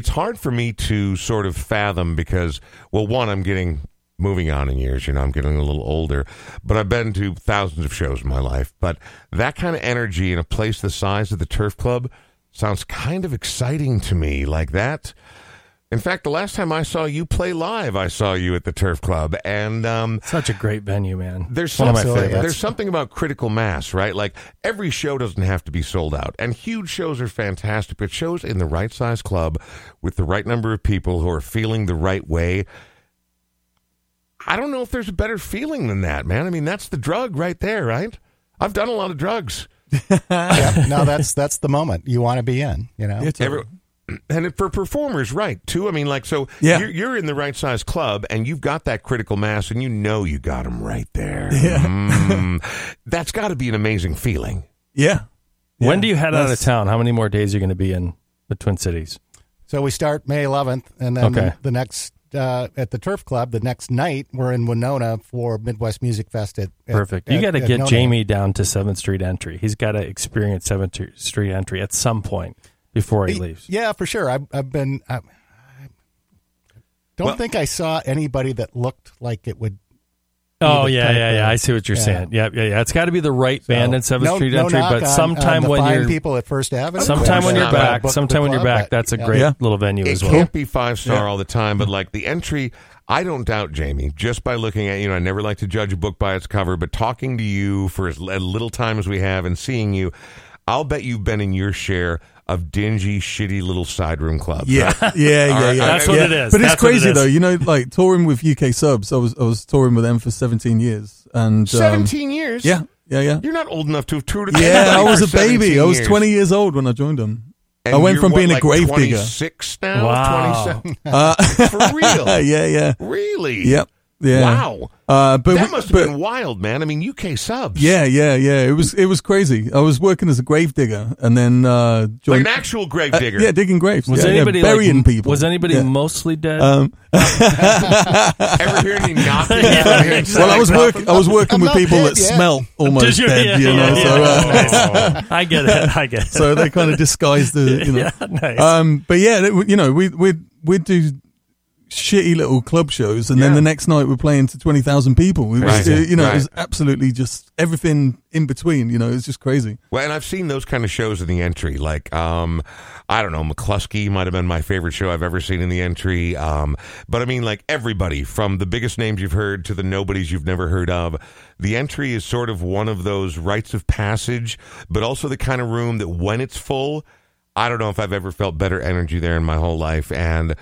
it's hard for me to sort of fathom because, well, one, I'm getting moving on in years. You know, I'm getting a little older, but I've been to thousands of shows in my life. But that kind of energy in a place the size of the Turf Club sounds kind of exciting to me. Like that. In fact, the last time I saw you play live, I saw you at the Turf Club, and um, Such a great venue, man. there's one of my something, there's something about critical mass, right? Like every show doesn't have to be sold out, and huge shows are fantastic, but shows in the right size club with the right number of people who are feeling the right way. I don't know if there's a better feeling than that, man. I mean, that's the drug right there, right? I've done a lot of drugs. [LAUGHS] yep. No, [LAUGHS] that's that's the moment you want to be in. You know. Yeah. Every, [CLEARS THROAT] and for performers, right, too. I mean, like, so Yeah. you're, you're in the right size club and you've got that critical mass and you know you got them right there. [LAUGHS] Yeah. Mm. that's got to be an amazing feeling. yeah. when do you head out of town? How many more days are you going to be in the Twin Cities? So we start May 11th, and then Okay. the next uh, at the Turf Club. The next night, we're in Winona for Midwest Music Fest. At, at Perfect. You got to get Nona. Jamie down to Seventh Street Entry. He's got to experience Seventh Street Entry at some point before he leaves. Yeah, for sure. I've, I've been. I, I don't Well- think I saw anybody that looked like it would. Oh the yeah, type yeah, yeah. I see what you're yeah. saying. Yeah, yeah, yeah. It's got to be the right band so- in Seventh no- Street no Entry, knock but on- sometime on the when you're people at First Avenue. sometime when you're uh, back, book the sometime when you're back, but, that's a great Yeah. little venue It as well. It can't be five star all the time, but like the entry, I don't doubt Jamie. Just by looking at you know, I never like to judge a book by its cover, but talking to you for as little time as we have and seeing you, I'll bet you've been in your share of dingy, shitty little side room clubs. Yeah, right? [LAUGHS] yeah, yeah, All right, yeah. That's what Yeah. it is. But it's That's what it crazy is. though. You know, like touring with UK subs. I was I was touring with them for 17 years, and um, seventeen years. Yeah, yeah, yeah. you're not old enough to have toured. with Yeah, I was for a baby. 17 I was 20 years old when I joined them. And I went from what, being a like grave digger. 26 now, Wow. 27. Uh, For real? [LAUGHS] yeah, yeah, Really? yep, yeah. Wow. Uh, but that we- must have but- been wild, man. I mean, UK subs. Yeah, yeah, yeah. It was it was crazy. I was working as a grave digger, and then uh, Like an actual grave uh, digger. yeah, digging graves. Was yeah, yeah, anybody burying like, people? Was anybody Yeah. mostly dead? Um, [LAUGHS] Ever hear any knocking from the inside? well, I was working. I was working I'm with people dead that yet. smell [LAUGHS] almost you? dead. Yeah, you know, yeah, so yeah. uh, [LAUGHS] I get it. I get it. so they kind of disguise the you know. yeah, nice. Um, but yeah, it- you know, we we we'd do shitty little club shows, and then the next night we're playing to twenty thousand people. It was, Right. you know, Right. it was absolutely just everything in between. You know, it's just crazy. Well, and I've seen those kind of shows in the entry. Like, um, I don't know, Mclusky might have been my favorite show I've ever seen in the entry. Um, but I mean, like everybody from the biggest names you've heard to the nobodies you've never heard of. The entry is sort of one of those rites of passage, but also the kind of room that when it's full, I don't know if I've ever felt better energy there in my whole life. And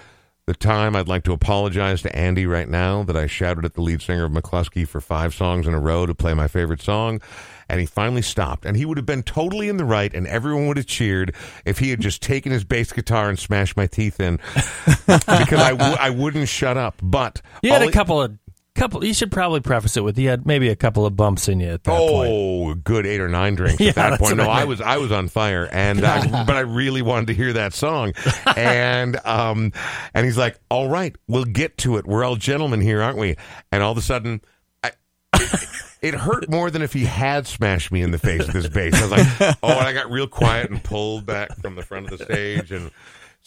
the time I'd like to apologize to Andy right now that I shouted at the lead singer of Mclusky for five songs in a row to play my favorite song. And he finally stopped. And he would have been totally in the right, and everyone would have cheered if he had just taken his bass guitar and smashed my teeth in. [LAUGHS] because I w- I wouldn't shut up. But you had a couple of couple. You should probably preface it with you had maybe a couple of bumps in you at that point. Oh, good eight or nine drinks [LAUGHS] Yeah, at that that's point. what No, I I meant. was I was on fire, and I, [LAUGHS] but I really wanted to hear that song, [LAUGHS] and um, and he's like, "All right, we'll get to it. We're all gentlemen here, aren't we?" And all of a sudden, I, it hurt more than if he had smashed me in the face with his bass. I was like, "Oh," and I got real quiet and pulled back from the front of the stage, and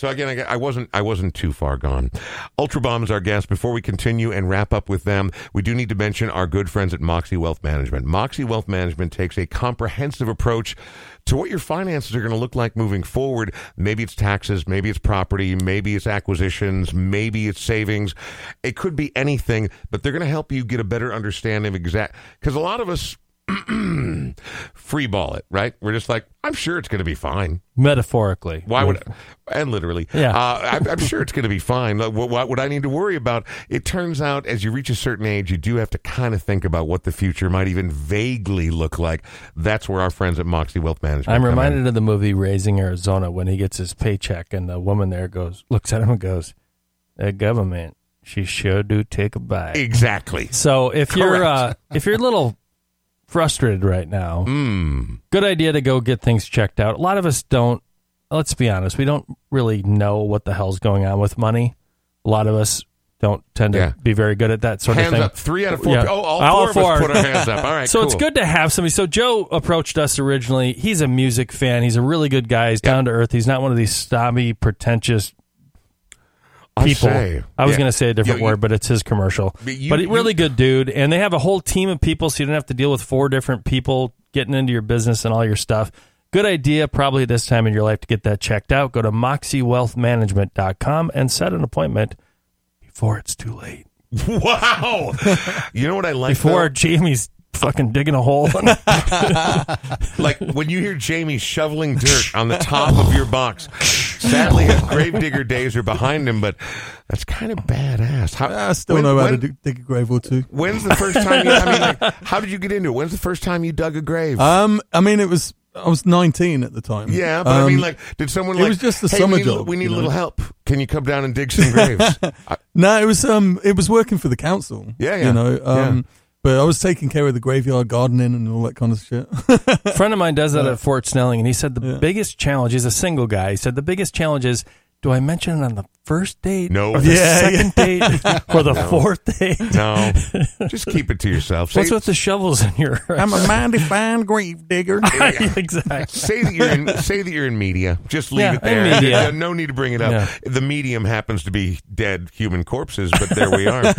so again, I, wasn't I wasn't too far gone. Ultrabomb is our guest. Before we continue and wrap up with them, we do need to mention our good friends at Moxie Wealth Management. Moxie Wealth Management takes a comprehensive approach to what your finances are going to look like moving forward. Maybe it's taxes, maybe it's property, maybe it's acquisitions, maybe it's savings. It could be anything, but they're going to help you get a better understanding of exact because a lot of us [CLEARS THROAT] free ball it, right? We're just like, I'm sure it's going to be fine. Metaphorically, Why would and literally? Yeah. uh, I'm, I'm sure it's going to be fine. Like, what, what would I need to worry about? It turns out, as you reach a certain age, you do have to kind of think about what the future might even vaguely look like. That's where our friends at Moxie Wealth Management. I'm come in. reminded of the movie Raising Arizona when he gets his paycheck and the woman there goes looks at him and goes, "The government, she sure do take a bite." exactly. So if you're uh, if you're a little frustrated right now, Mm. good idea to go get things checked out. A lot of us don't. Let's be honest, we don't really know what the hell's going on with money. A lot of us don't tend to Yeah. be very good at that sort Hands of thing. Hands up. Three out of four. Yeah. Oh, all, All four of us put our hands up. [LAUGHS] All right. so it's good to have somebody. So Joe approached us originally. He's a music fan. He's a really good guy. He's down to earth. He's not one of these snobby, pretentious I people. say. I was Yeah. going to say a different you- word, but it's his commercial. But you- but he- you- really good dude, and they have a whole team of people, so you don't have to deal with four different people getting into your business and all your stuff. Good idea, probably this time in your life to get that checked out. Go to moxiewealthmanagement.com and set an appointment before it's too late. [LAUGHS] Wow. you know what I like? Before though? Jamie's fucking digging a hole. [LAUGHS] like when you hear Jamie shoveling dirt on the top of your box. Sadly, his gravedigger days are behind him, but that's kind of badass. How, I still when- know how when- to dig, dig a grave or two. When's the first time? You, I mean, like, how did you get into it? When's the first time you dug a grave? Um, I mean, it was I was 19 at the time. yeah, but I mean, Um, like, did someone it like? was just a hey, summer we need, job, We need a little know? help. Can you come down and dig some graves? [LAUGHS] I- No, it was um, it was working for the council. Yeah, yeah, You know, um, yeah. But I was taking care of the graveyard gardening and all that kind of shit. A friend of mine does that [LAUGHS] at Fort Snelling, and he said the biggest challenge. He's a single guy. He said the biggest challenge is do I mention it on the first date? No. Or the [LAUGHS] Yeah, second [LAUGHS] date? Or the fourth date? No, [LAUGHS] just keep it to yourself. Say, What's with the shovels in your? I'm a mighty fine grave digger. exactly. say that you're in say that you're in media. Just leave Yeah, it there. media. No need to bring it up. Yeah. The medium happens to be dead human corpses, but there we are.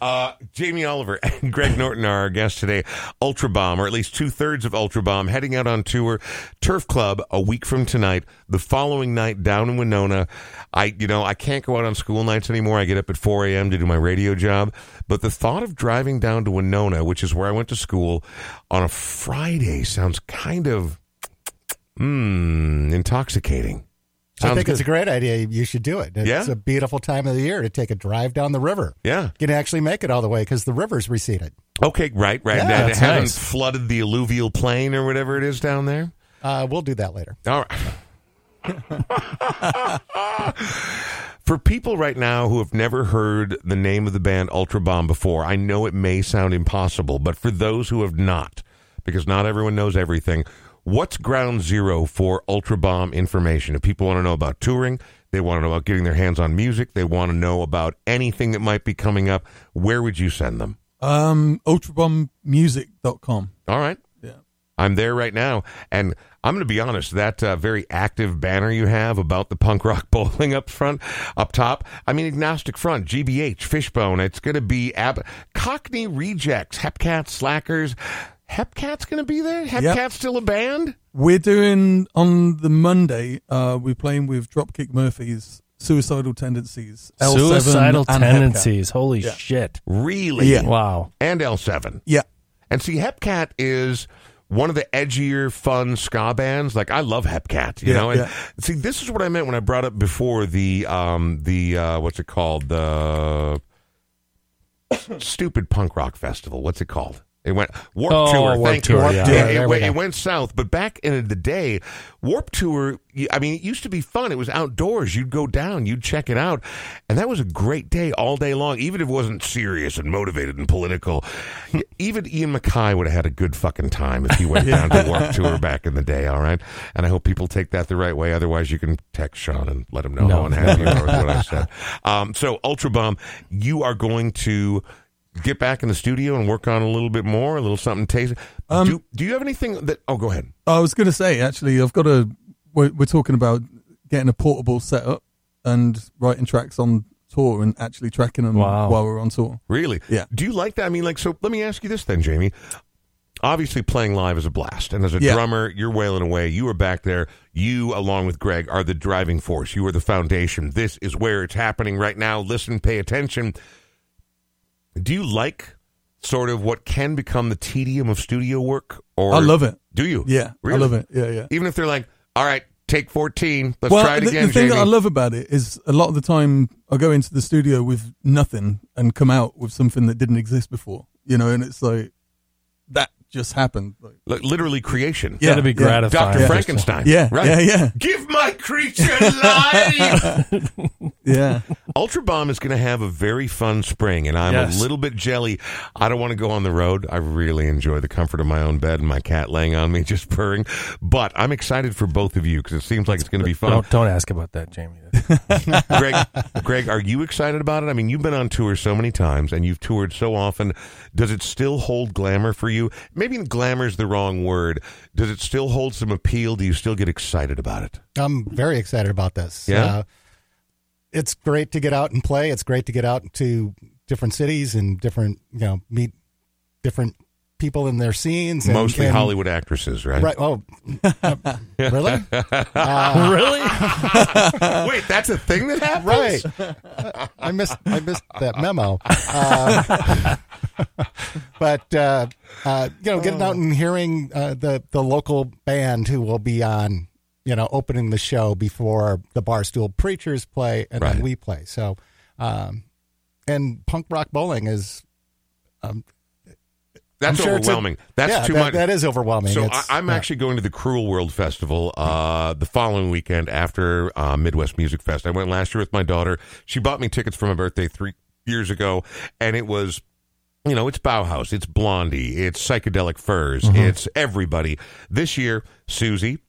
uh, Jamie Oliver and Greg Norton are our guests today. Ultrabomb, or at least two thirds of Ultrabomb, heading out on tour. Turf Club a week from tonight. The following night down in Winona. I you know I can't go out on school nights anymore. I get up at 4 a.m. to do my radio job. But the thought of driving down to Winona, which is where I went to school, on a Friday sounds kind of Hmm, intoxicating. I Sounds think it's a great idea. You should do it. It's Yeah? a beautiful time of the year to take a drive down the river. Yeah. You can actually make it all the way because the river's receded. Okay, right, right. Yeah, that's hasn't nice. flooded the alluvial plain or whatever it is down there. Uh, we'll do that later. All right. [LAUGHS] For people right now who have never heard the name of the band Ultrabomb before, I know it may sound impossible, but for those who have not, because not everyone knows everything, what's ground zero for Ultrabomb information? If people want to know about touring, they want to know about getting their hands on music, they want to know about anything that might be coming up, where would you send them? Um, ultrabombmusic.com. All right. Yeah. I'm there right now. And I'm going to be honest, that uh, very active banner you have about the punk rock [LAUGHS] bowling up front, up top, I mean, agnostic front, GBH, Fishbone, it's going to be Ab- Cockney Rejects, Hepcat Slackers. Hepcat's going to be there? Hepcat's still a band? We're doing on the Monday. Uh, we're playing with Dropkick Murphys, Suicidal Tendencies, L7 Suicidal and Hepcat. Holy Yeah. shit! Really? Yeah. Wow. And L7. Yeah, And see, Hepcat is one of the edgier, fun ska bands. Like I love Hepcat, you Yeah, know. And yeah. see, this is what I meant when I brought up before the um the uh, what's it called the [COUGHS] stupid punk rock festival. What's it called? It went Warp Oh, Tour. Warped Thank Tour, you. yeah. It- it, went, it went south, but back in the day, Warped Tour. I mean, it used to be fun. It was outdoors. You'd go down, you'd check it out, and that was a great day all day long. Even if it wasn't serious and motivated and political, even Ian MacKaye would have had a good fucking time if he went down to Warp [LAUGHS] Tour back in the day. All right, and I hope people take that the right way. Otherwise, you can text Sean and let him know No. how unhappy you are with what I [LAUGHS] said. Um, so, Ultrabomb, you are going to get back in the studio and work on a little bit more, a little something tasty. Um, do, do you have anything that? Oh, go ahead. I was going to say actually, I've got a. We're, we're talking about getting a portable setup and writing tracks on tour and actually tracking them Wow. while we're on tour. Really? Yeah. Do you like that? I mean, like, so let me ask you this then, Jamie. Obviously, playing live is a blast. And as a Yeah. drummer, you're wailing away. You are back there. You, along with Greg, are the driving force. You are the foundation. This is where it's happening right now. Listen, pay attention. Do you like sort of what can become the tedium of studio work? Or I love it. Do you? Yeah, Really? I love it. Yeah, yeah. Even if they're like, all right, take 14. Let's well, try it the, again, the thing Jamie. that I love about it is a lot of the time I go into the studio with nothing and come out with something that didn't exist before. You know, and it's like that just happened. Like, Literally creation. Yeah, That'd be yeah. gratifying. Dr. Yeah. Frankenstein. yeah, Right. yeah, yeah, Give my creature life. [LAUGHS] yeah. Ultrabomb is going to have a very fun spring, and I'm Yes. a little bit jelly. I don't want to go on the road. I really enjoy the comfort of my own bed and my cat laying on me [LAUGHS] just purring. But I'm excited for both of you because it seems like it's going to be fun. Don't don't ask about that, Jamie. [LAUGHS] Greg, Greg, are you excited about it? I mean, you've been on tour so many times and you've toured so often. Does it still hold glamour for you? Maybe glamour's the wrong word. Does it still hold some appeal? Do you still get excited about it? I'm very excited about this. Yeah? Uh, it's great to get out and play. It's great to get out to different cities and different, you know, meet different people in their scenes. And, Mostly and- Hollywood actresses, right? Right. Oh, [LAUGHS] really? [LAUGHS] really? [LAUGHS] Wait, that's a thing that happens? right. I missed. I missed that memo. Uh, but uh, uh, you know, getting out and hearing uh, the the local band who will be on, you know, opening the show before the Barstool Preachers play and Right. then we play. So, um, and punk rock bowling is. Um, That's sure it's a- overwhelming. That's yeah, too that- much. That is overwhelming. So I, I'm yeah. actually going to the Cruel World Festival uh, the following weekend after uh, Midwest Music Fest. I went last year with my daughter. She bought me tickets for my birthday three years ago, and it was. You know, it's Bauhaus, it's Blondie, it's Psychedelic Furs, Mm-hmm. it's everybody. This year, Siouxsie,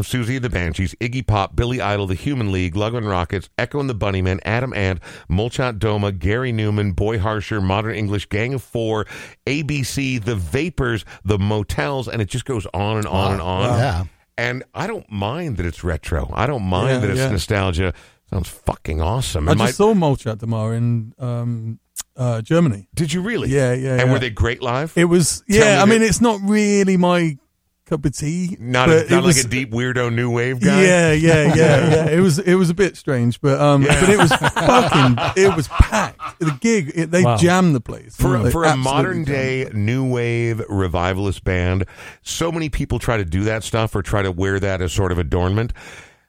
of Siouxsie the Banshees, Iggy Pop, Billy Idol, The Human League, Love and Rockets, Echo and the Bunnymen, Adam Ant, Molchat Doma, Gary Numan, Boy Harsher, Modern English, Gang of Four, ABC, The Vapors, The Motels, and it just goes on and on and on. Yeah. And I don't mind that it's retro. I don't mind Yeah, that it's yeah. nostalgia. Sounds fucking awesome. I And my- just saw Molchat Doma in um, uh, Germany. did you really? Yeah, yeah, And were they great live? It was, Tell yeah. I mean, it's not really my cup of tea. not a, not was, like a deep weirdo new wave guy. Yeah, yeah, yeah, [LAUGHS] yeah. It was it was a bit strange, but um, Yeah. but it was fucking. It was packed. The gig, it, they Wow. jammed the place For, They for a modern day new wave revivalist band, so many people try to do that stuff or try to wear that as sort of adornment.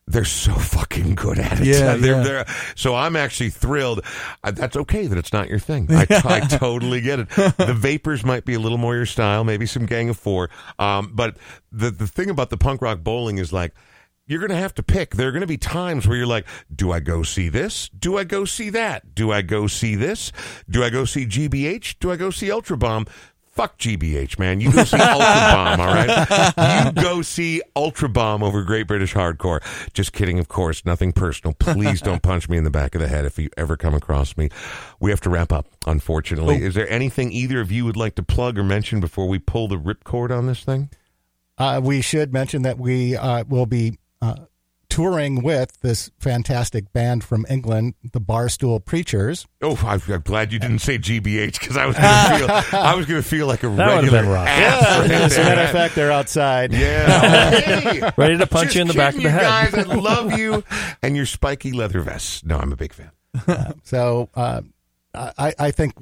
They're so fucking good at it. Yeah, [LAUGHS] They're- yeah. they're- so I'm actually thrilled. Uh, that's okay that it's not your thing. [LAUGHS] I, I totally get it. The Vapors might be a little more your style, maybe some Gang of Four. Um, but the the thing about the punk rock bowling is like. You're going to have to pick. There are going to be times where you're like, do I go see this? Do I go see that? Do I go see this? Do I go see GBH? Do I go see Ultrabomb? Fuck GBH, man. You go see [LAUGHS] Ultrabomb, all right? You go see Ultrabomb over Great British Hardcore. Just kidding, of course. Nothing personal. Please don't [LAUGHS] punch me in the back of the head if you ever come across me. We have to wrap up, unfortunately. Is there anything either of you would like to plug or mention before we pull the ripcord on this thing? Uh, we should mention that we uh, will be uh, touring with this fantastic band from England, the Barstool Preachers. Oh, I- I'm glad you didn't say GBH because I was going [LAUGHS] to feel I was going to feel like a That would've regular been rough. ass right As a matter of fact, they're outside. Yeah. [LAUGHS] Hey, Ready to punch you in the back of the head. Guys, I [LAUGHS] love you and your spiky leather vests. No, I'm a big fan. So uh, I, I think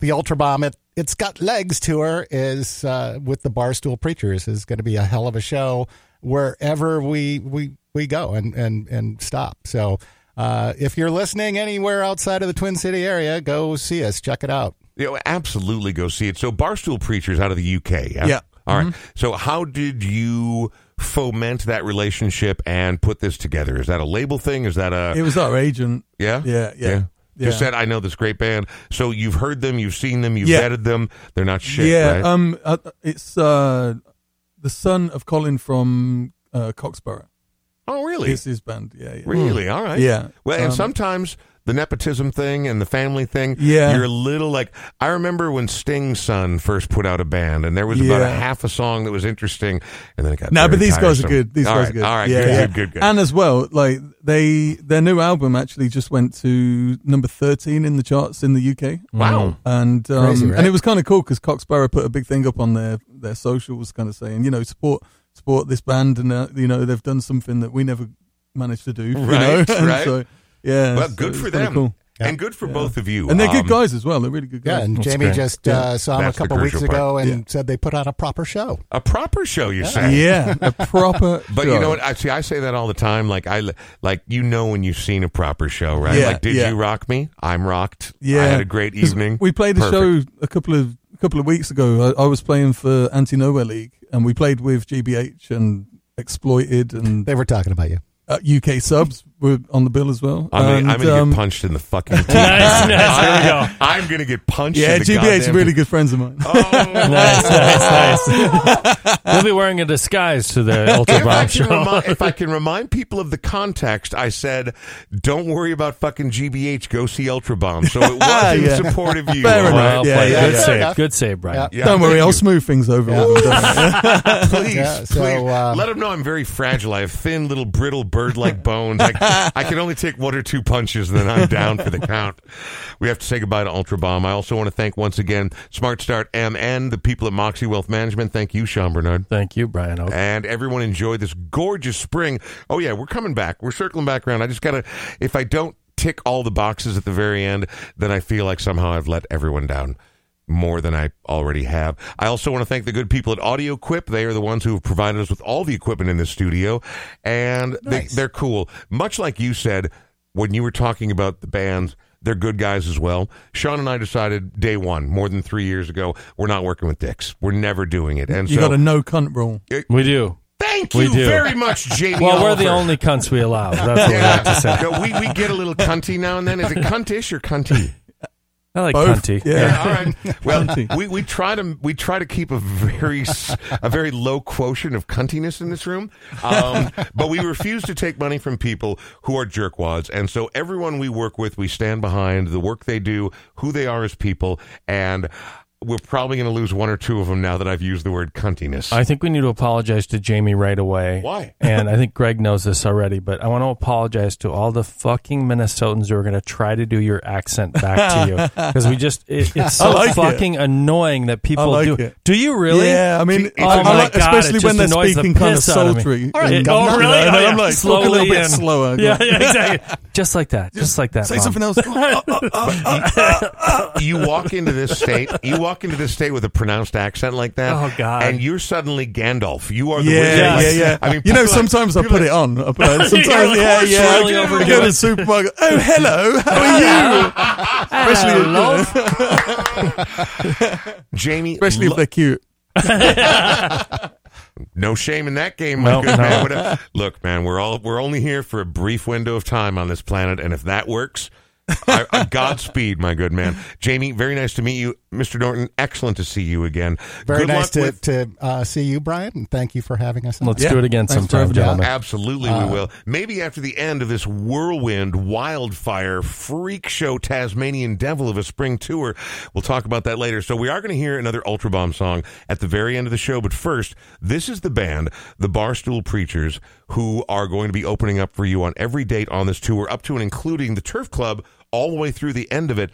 the Ultrabomb, it, it's got legs tour is uh, with the Barstool Preachers is going to be a hell of a show wherever we we, we go and, and, and stop. So uh, if you're listening anywhere outside of the Twin City area, go see us. Check it out. You know, absolutely go see it. So, Barstool Preachers out of the UK. Yeah. Yeah. All right. So, how did you foment that relationship and put this together? Is that a label thing? Is that a It was our agent. yeah? Yeah, yeah, Just yeah. said, I know this great band. So you've heard them, you've seen them, you've Yeah. vetted them. They're not shit, yeah, right? um, uh, it's uh, the son of Colin from uh, Cock Sparrer. oh, really? It's his band. Yeah, yeah. Really? All right. Yeah. Well, and Um, sometimes the nepotism thing and the family thing, Yeah. you're a little like. I remember when Sting's son first put out a band, and there was about a half a song that was interesting, and then it got. No, but these guys are good. These All guys right, are good. All right, yeah, good, yeah. good, good, good. And as well, like they, their new album actually just went to number thirteen in the charts in the UK. wow. and um, Crazy, right? and it was kind of cool because Cock Sparrer put a big thing up on their their socials, kind of saying, you know, support support this band, and uh, you know they've done something that we never managed to do, you Right, know? [LAUGHS] Right. so, yeah, Well, good it's for kinda them, cool. and good for both of you. and they're Um, good guys as well. They're really good guys. Yeah, and That's Jamie great. just Yeah. uh, saw them a That's the couple weeks ago part. and Yeah. said they put on a proper show. A proper show, you say? yeah, a [LAUGHS] proper. But show. you know what? I see. I say that all the time. Like I, like you know when you've seen a proper show, right? Yeah, like, did yeah. you rock me? I'm rocked. Yeah, I had a great evening. We played a Perfect. show a couple of a couple of weeks ago. I, I was playing for Anti Nowhere League, and we played with GBH and Exploited and They were talking about you. uh, UK subs were on the bill as well. I'm gonna, and, I'm gonna um, get punched in the fucking [LAUGHS] teeth. Nice, nice. There we go. I'm gonna get punched. Yeah, in the GBH are goddamn really good friends of mine. Oh, [LAUGHS] Nice, nice, nice. We'll be wearing a disguise to the Ultra If I, Bomb can show. remind, if I can remind people of the context, I said, "Don't worry about fucking GBH. Go see Ultrabomb." So it [LAUGHS] was in Yeah. support of you. Fair all enough. Well Yeah, played. yeah, Good yeah. save. enough. Good save, Brian. Yeah, Don't worry, thank I'll you. smooth things over. when we're done. please, Yeah, so, please. um, let them know I'm very fragile. I have thin, little, brittle, bird-like bones. I, I can only take one or two punches, and then I'm down for the count. We have to say goodbye to Ultrabomb. I also want to thank once again Smart Start MN, the people at Moxie Wealth Management. Thank you, Sean Bernard. Thank you, Brian. Oake. And everyone enjoy this gorgeous spring. Oh yeah, we're coming back. We're circling back around. I just gotta. If I don't tick all the boxes at the very end, then I feel like somehow I've let everyone down more than I already have. I also want to thank the good people at Audio Quip. They are the ones who have provided us with all the equipment in the studio, and Nice. they, they're cool. Much like you said when you were talking about the bands. They're good guys as well. Sean and I decided day one, more than three years ago, we're not working with dicks. We're never doing it. And You so, got a no cunt rule. We do. Thank We you do. very much, Jamie. Well, we're the only cunts we allow. That's what we have to say. No, we, we get a little cunty now and then. Is it cuntish or cunty? I like Both. cunty. Yeah. Yeah, all right. [LAUGHS] Well, we, we try to we try to keep a very s- a very low quotient of cuntiness in this room, um, [LAUGHS] but we refuse to take money from people who are jerkwads, and so everyone we work with, we stand behind the work they do, who they are as people, and we're probably going to lose one or two of them now that I've used the word cuntiness. I think we need to apologize to Jamie right away. Why? And I think Greg knows this already, but I want to apologize to all the fucking Minnesotans who are going to try to do your accent back to you [LAUGHS] because we just it, it's so I like it. fucking annoying that people like do. it. Do you really? Yeah, I mean, See, I, oh I like, God, especially when they're just annoys the speaking kind of piss out of me. sultry. All right, It- governor. oh, really? Yeah, Oh, I'm oh, like, talk a little bit in. slower. Yeah, yeah, exactly. just like that. Just like that. Say Mom. something else. Oh, oh, oh, you walk into this state, you walk into this state with a pronounced accent like that. Oh, God. And you're suddenly Gandalf. You are the Yeah, wizard. yeah, Like, yeah. I mean, you know, like- sometimes I put are it on. I put it, [LAUGHS] sometimes, Yeah, yeah, yeah. really I overdo go to the supermarket. Oh, hello. How are you? [LAUGHS] Especially, [LAUGHS] Jamie, especially if they're cute. no shame in that game, my No, good no. man. Look, man, we're all we're only here for a brief window of time on this planet, and if that works, I, I, Godspeed, my good man. Jamie, very nice to meet you, Mr. Norton. Excellent to see you again. Very Good nice to, with- to uh, see you, Brian. And thank you for having us. on. Let's Yeah. do it again Thanks sometime, having me on. gentlemen. Absolutely, we will. Maybe after the end of this whirlwind, wildfire, freak show, Tasmanian devil of a spring tour. We'll talk about that later. So we are going to hear another Ultrabomb song at the very end of the show. But first, this is the band, the Barstool Preachers, who are going to be opening up for you on every date on this tour, up to and including the Turf Club, all the way through the end of it.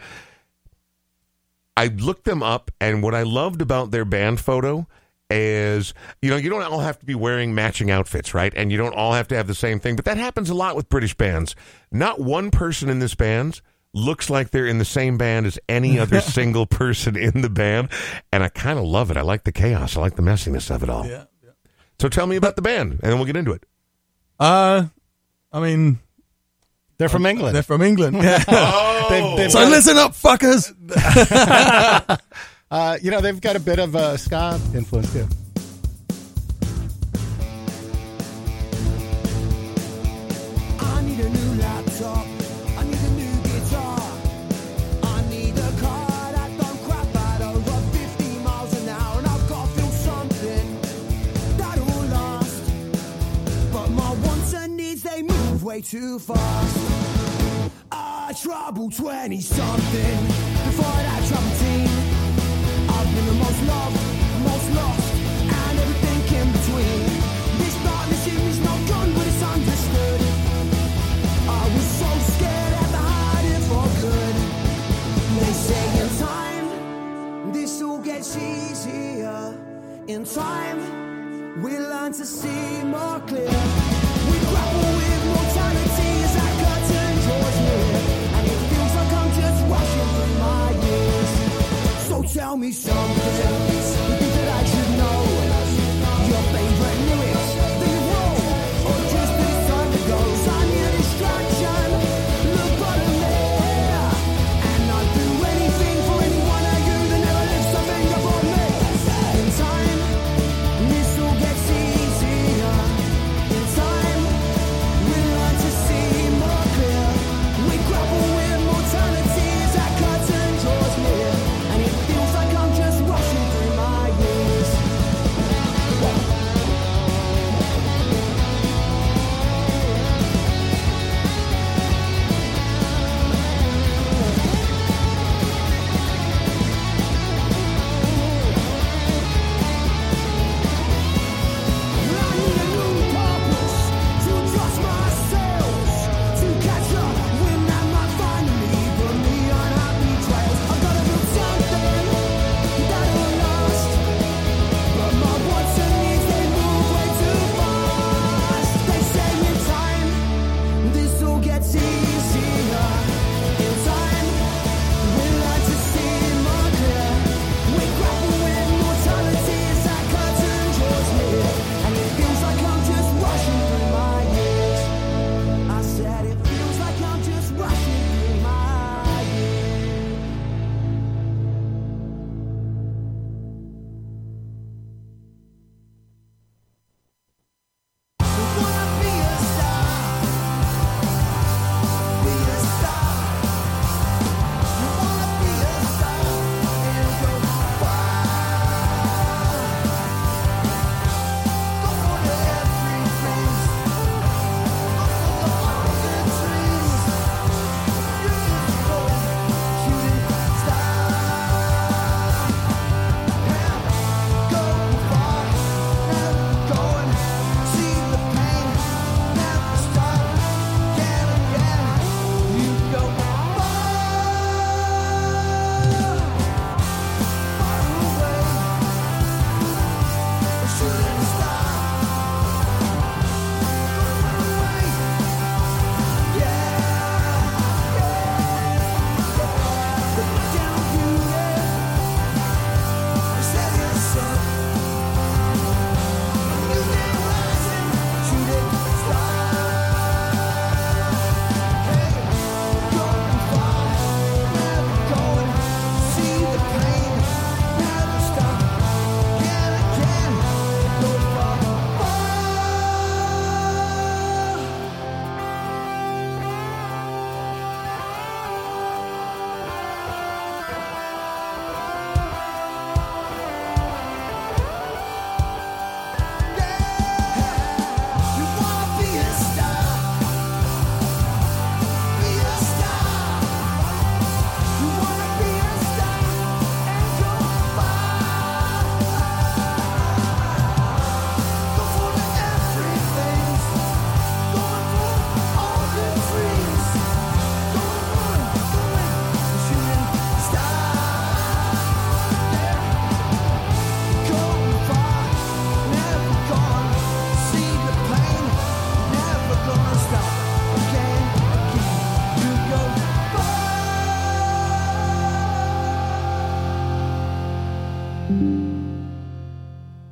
I looked them up, and what I loved about their band photo is, you know, you don't all have to be wearing matching outfits, right? And you don't all have to have the same thing, but that happens a lot with British bands. Not one person in this band looks like they're in the same band as any other [LAUGHS] single person in the band, and I kind of love it. I like the chaos. I like the messiness of it all. Yeah. So tell me about the band, and then we'll get into it. Uh, I mean, They're from England. they're from England. [LAUGHS] Yeah. They've, they've so listen up, fuckers. [LAUGHS] uh, you know, they've got a bit of a ska influence too. Way too fast. I trouble 20 something before that trouble teen. I've been the most loved, most lost, and everything in between. This partnership is not gone, but it's understood. I was so scared had to hide it for good. They say in time, this all gets easier. In time, we learn to see more clear. Tell me something.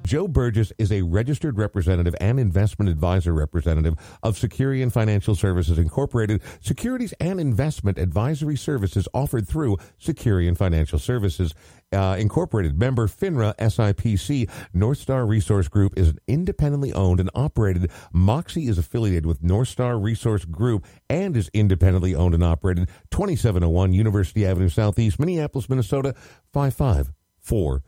Joe Burgess is a registered representative and investment advisor representative of Securian Financial Services Incorporated, securities and investment advisory services offered through Securian Financial Services uh, Incorporated. Member FINRA SIPC. North Star Resource Group is an independently owned and operated. Moxie is affiliated with North Star Resource Group and is independently owned and operated. 2701 University Avenue Southeast, Minneapolis, Minnesota 55414.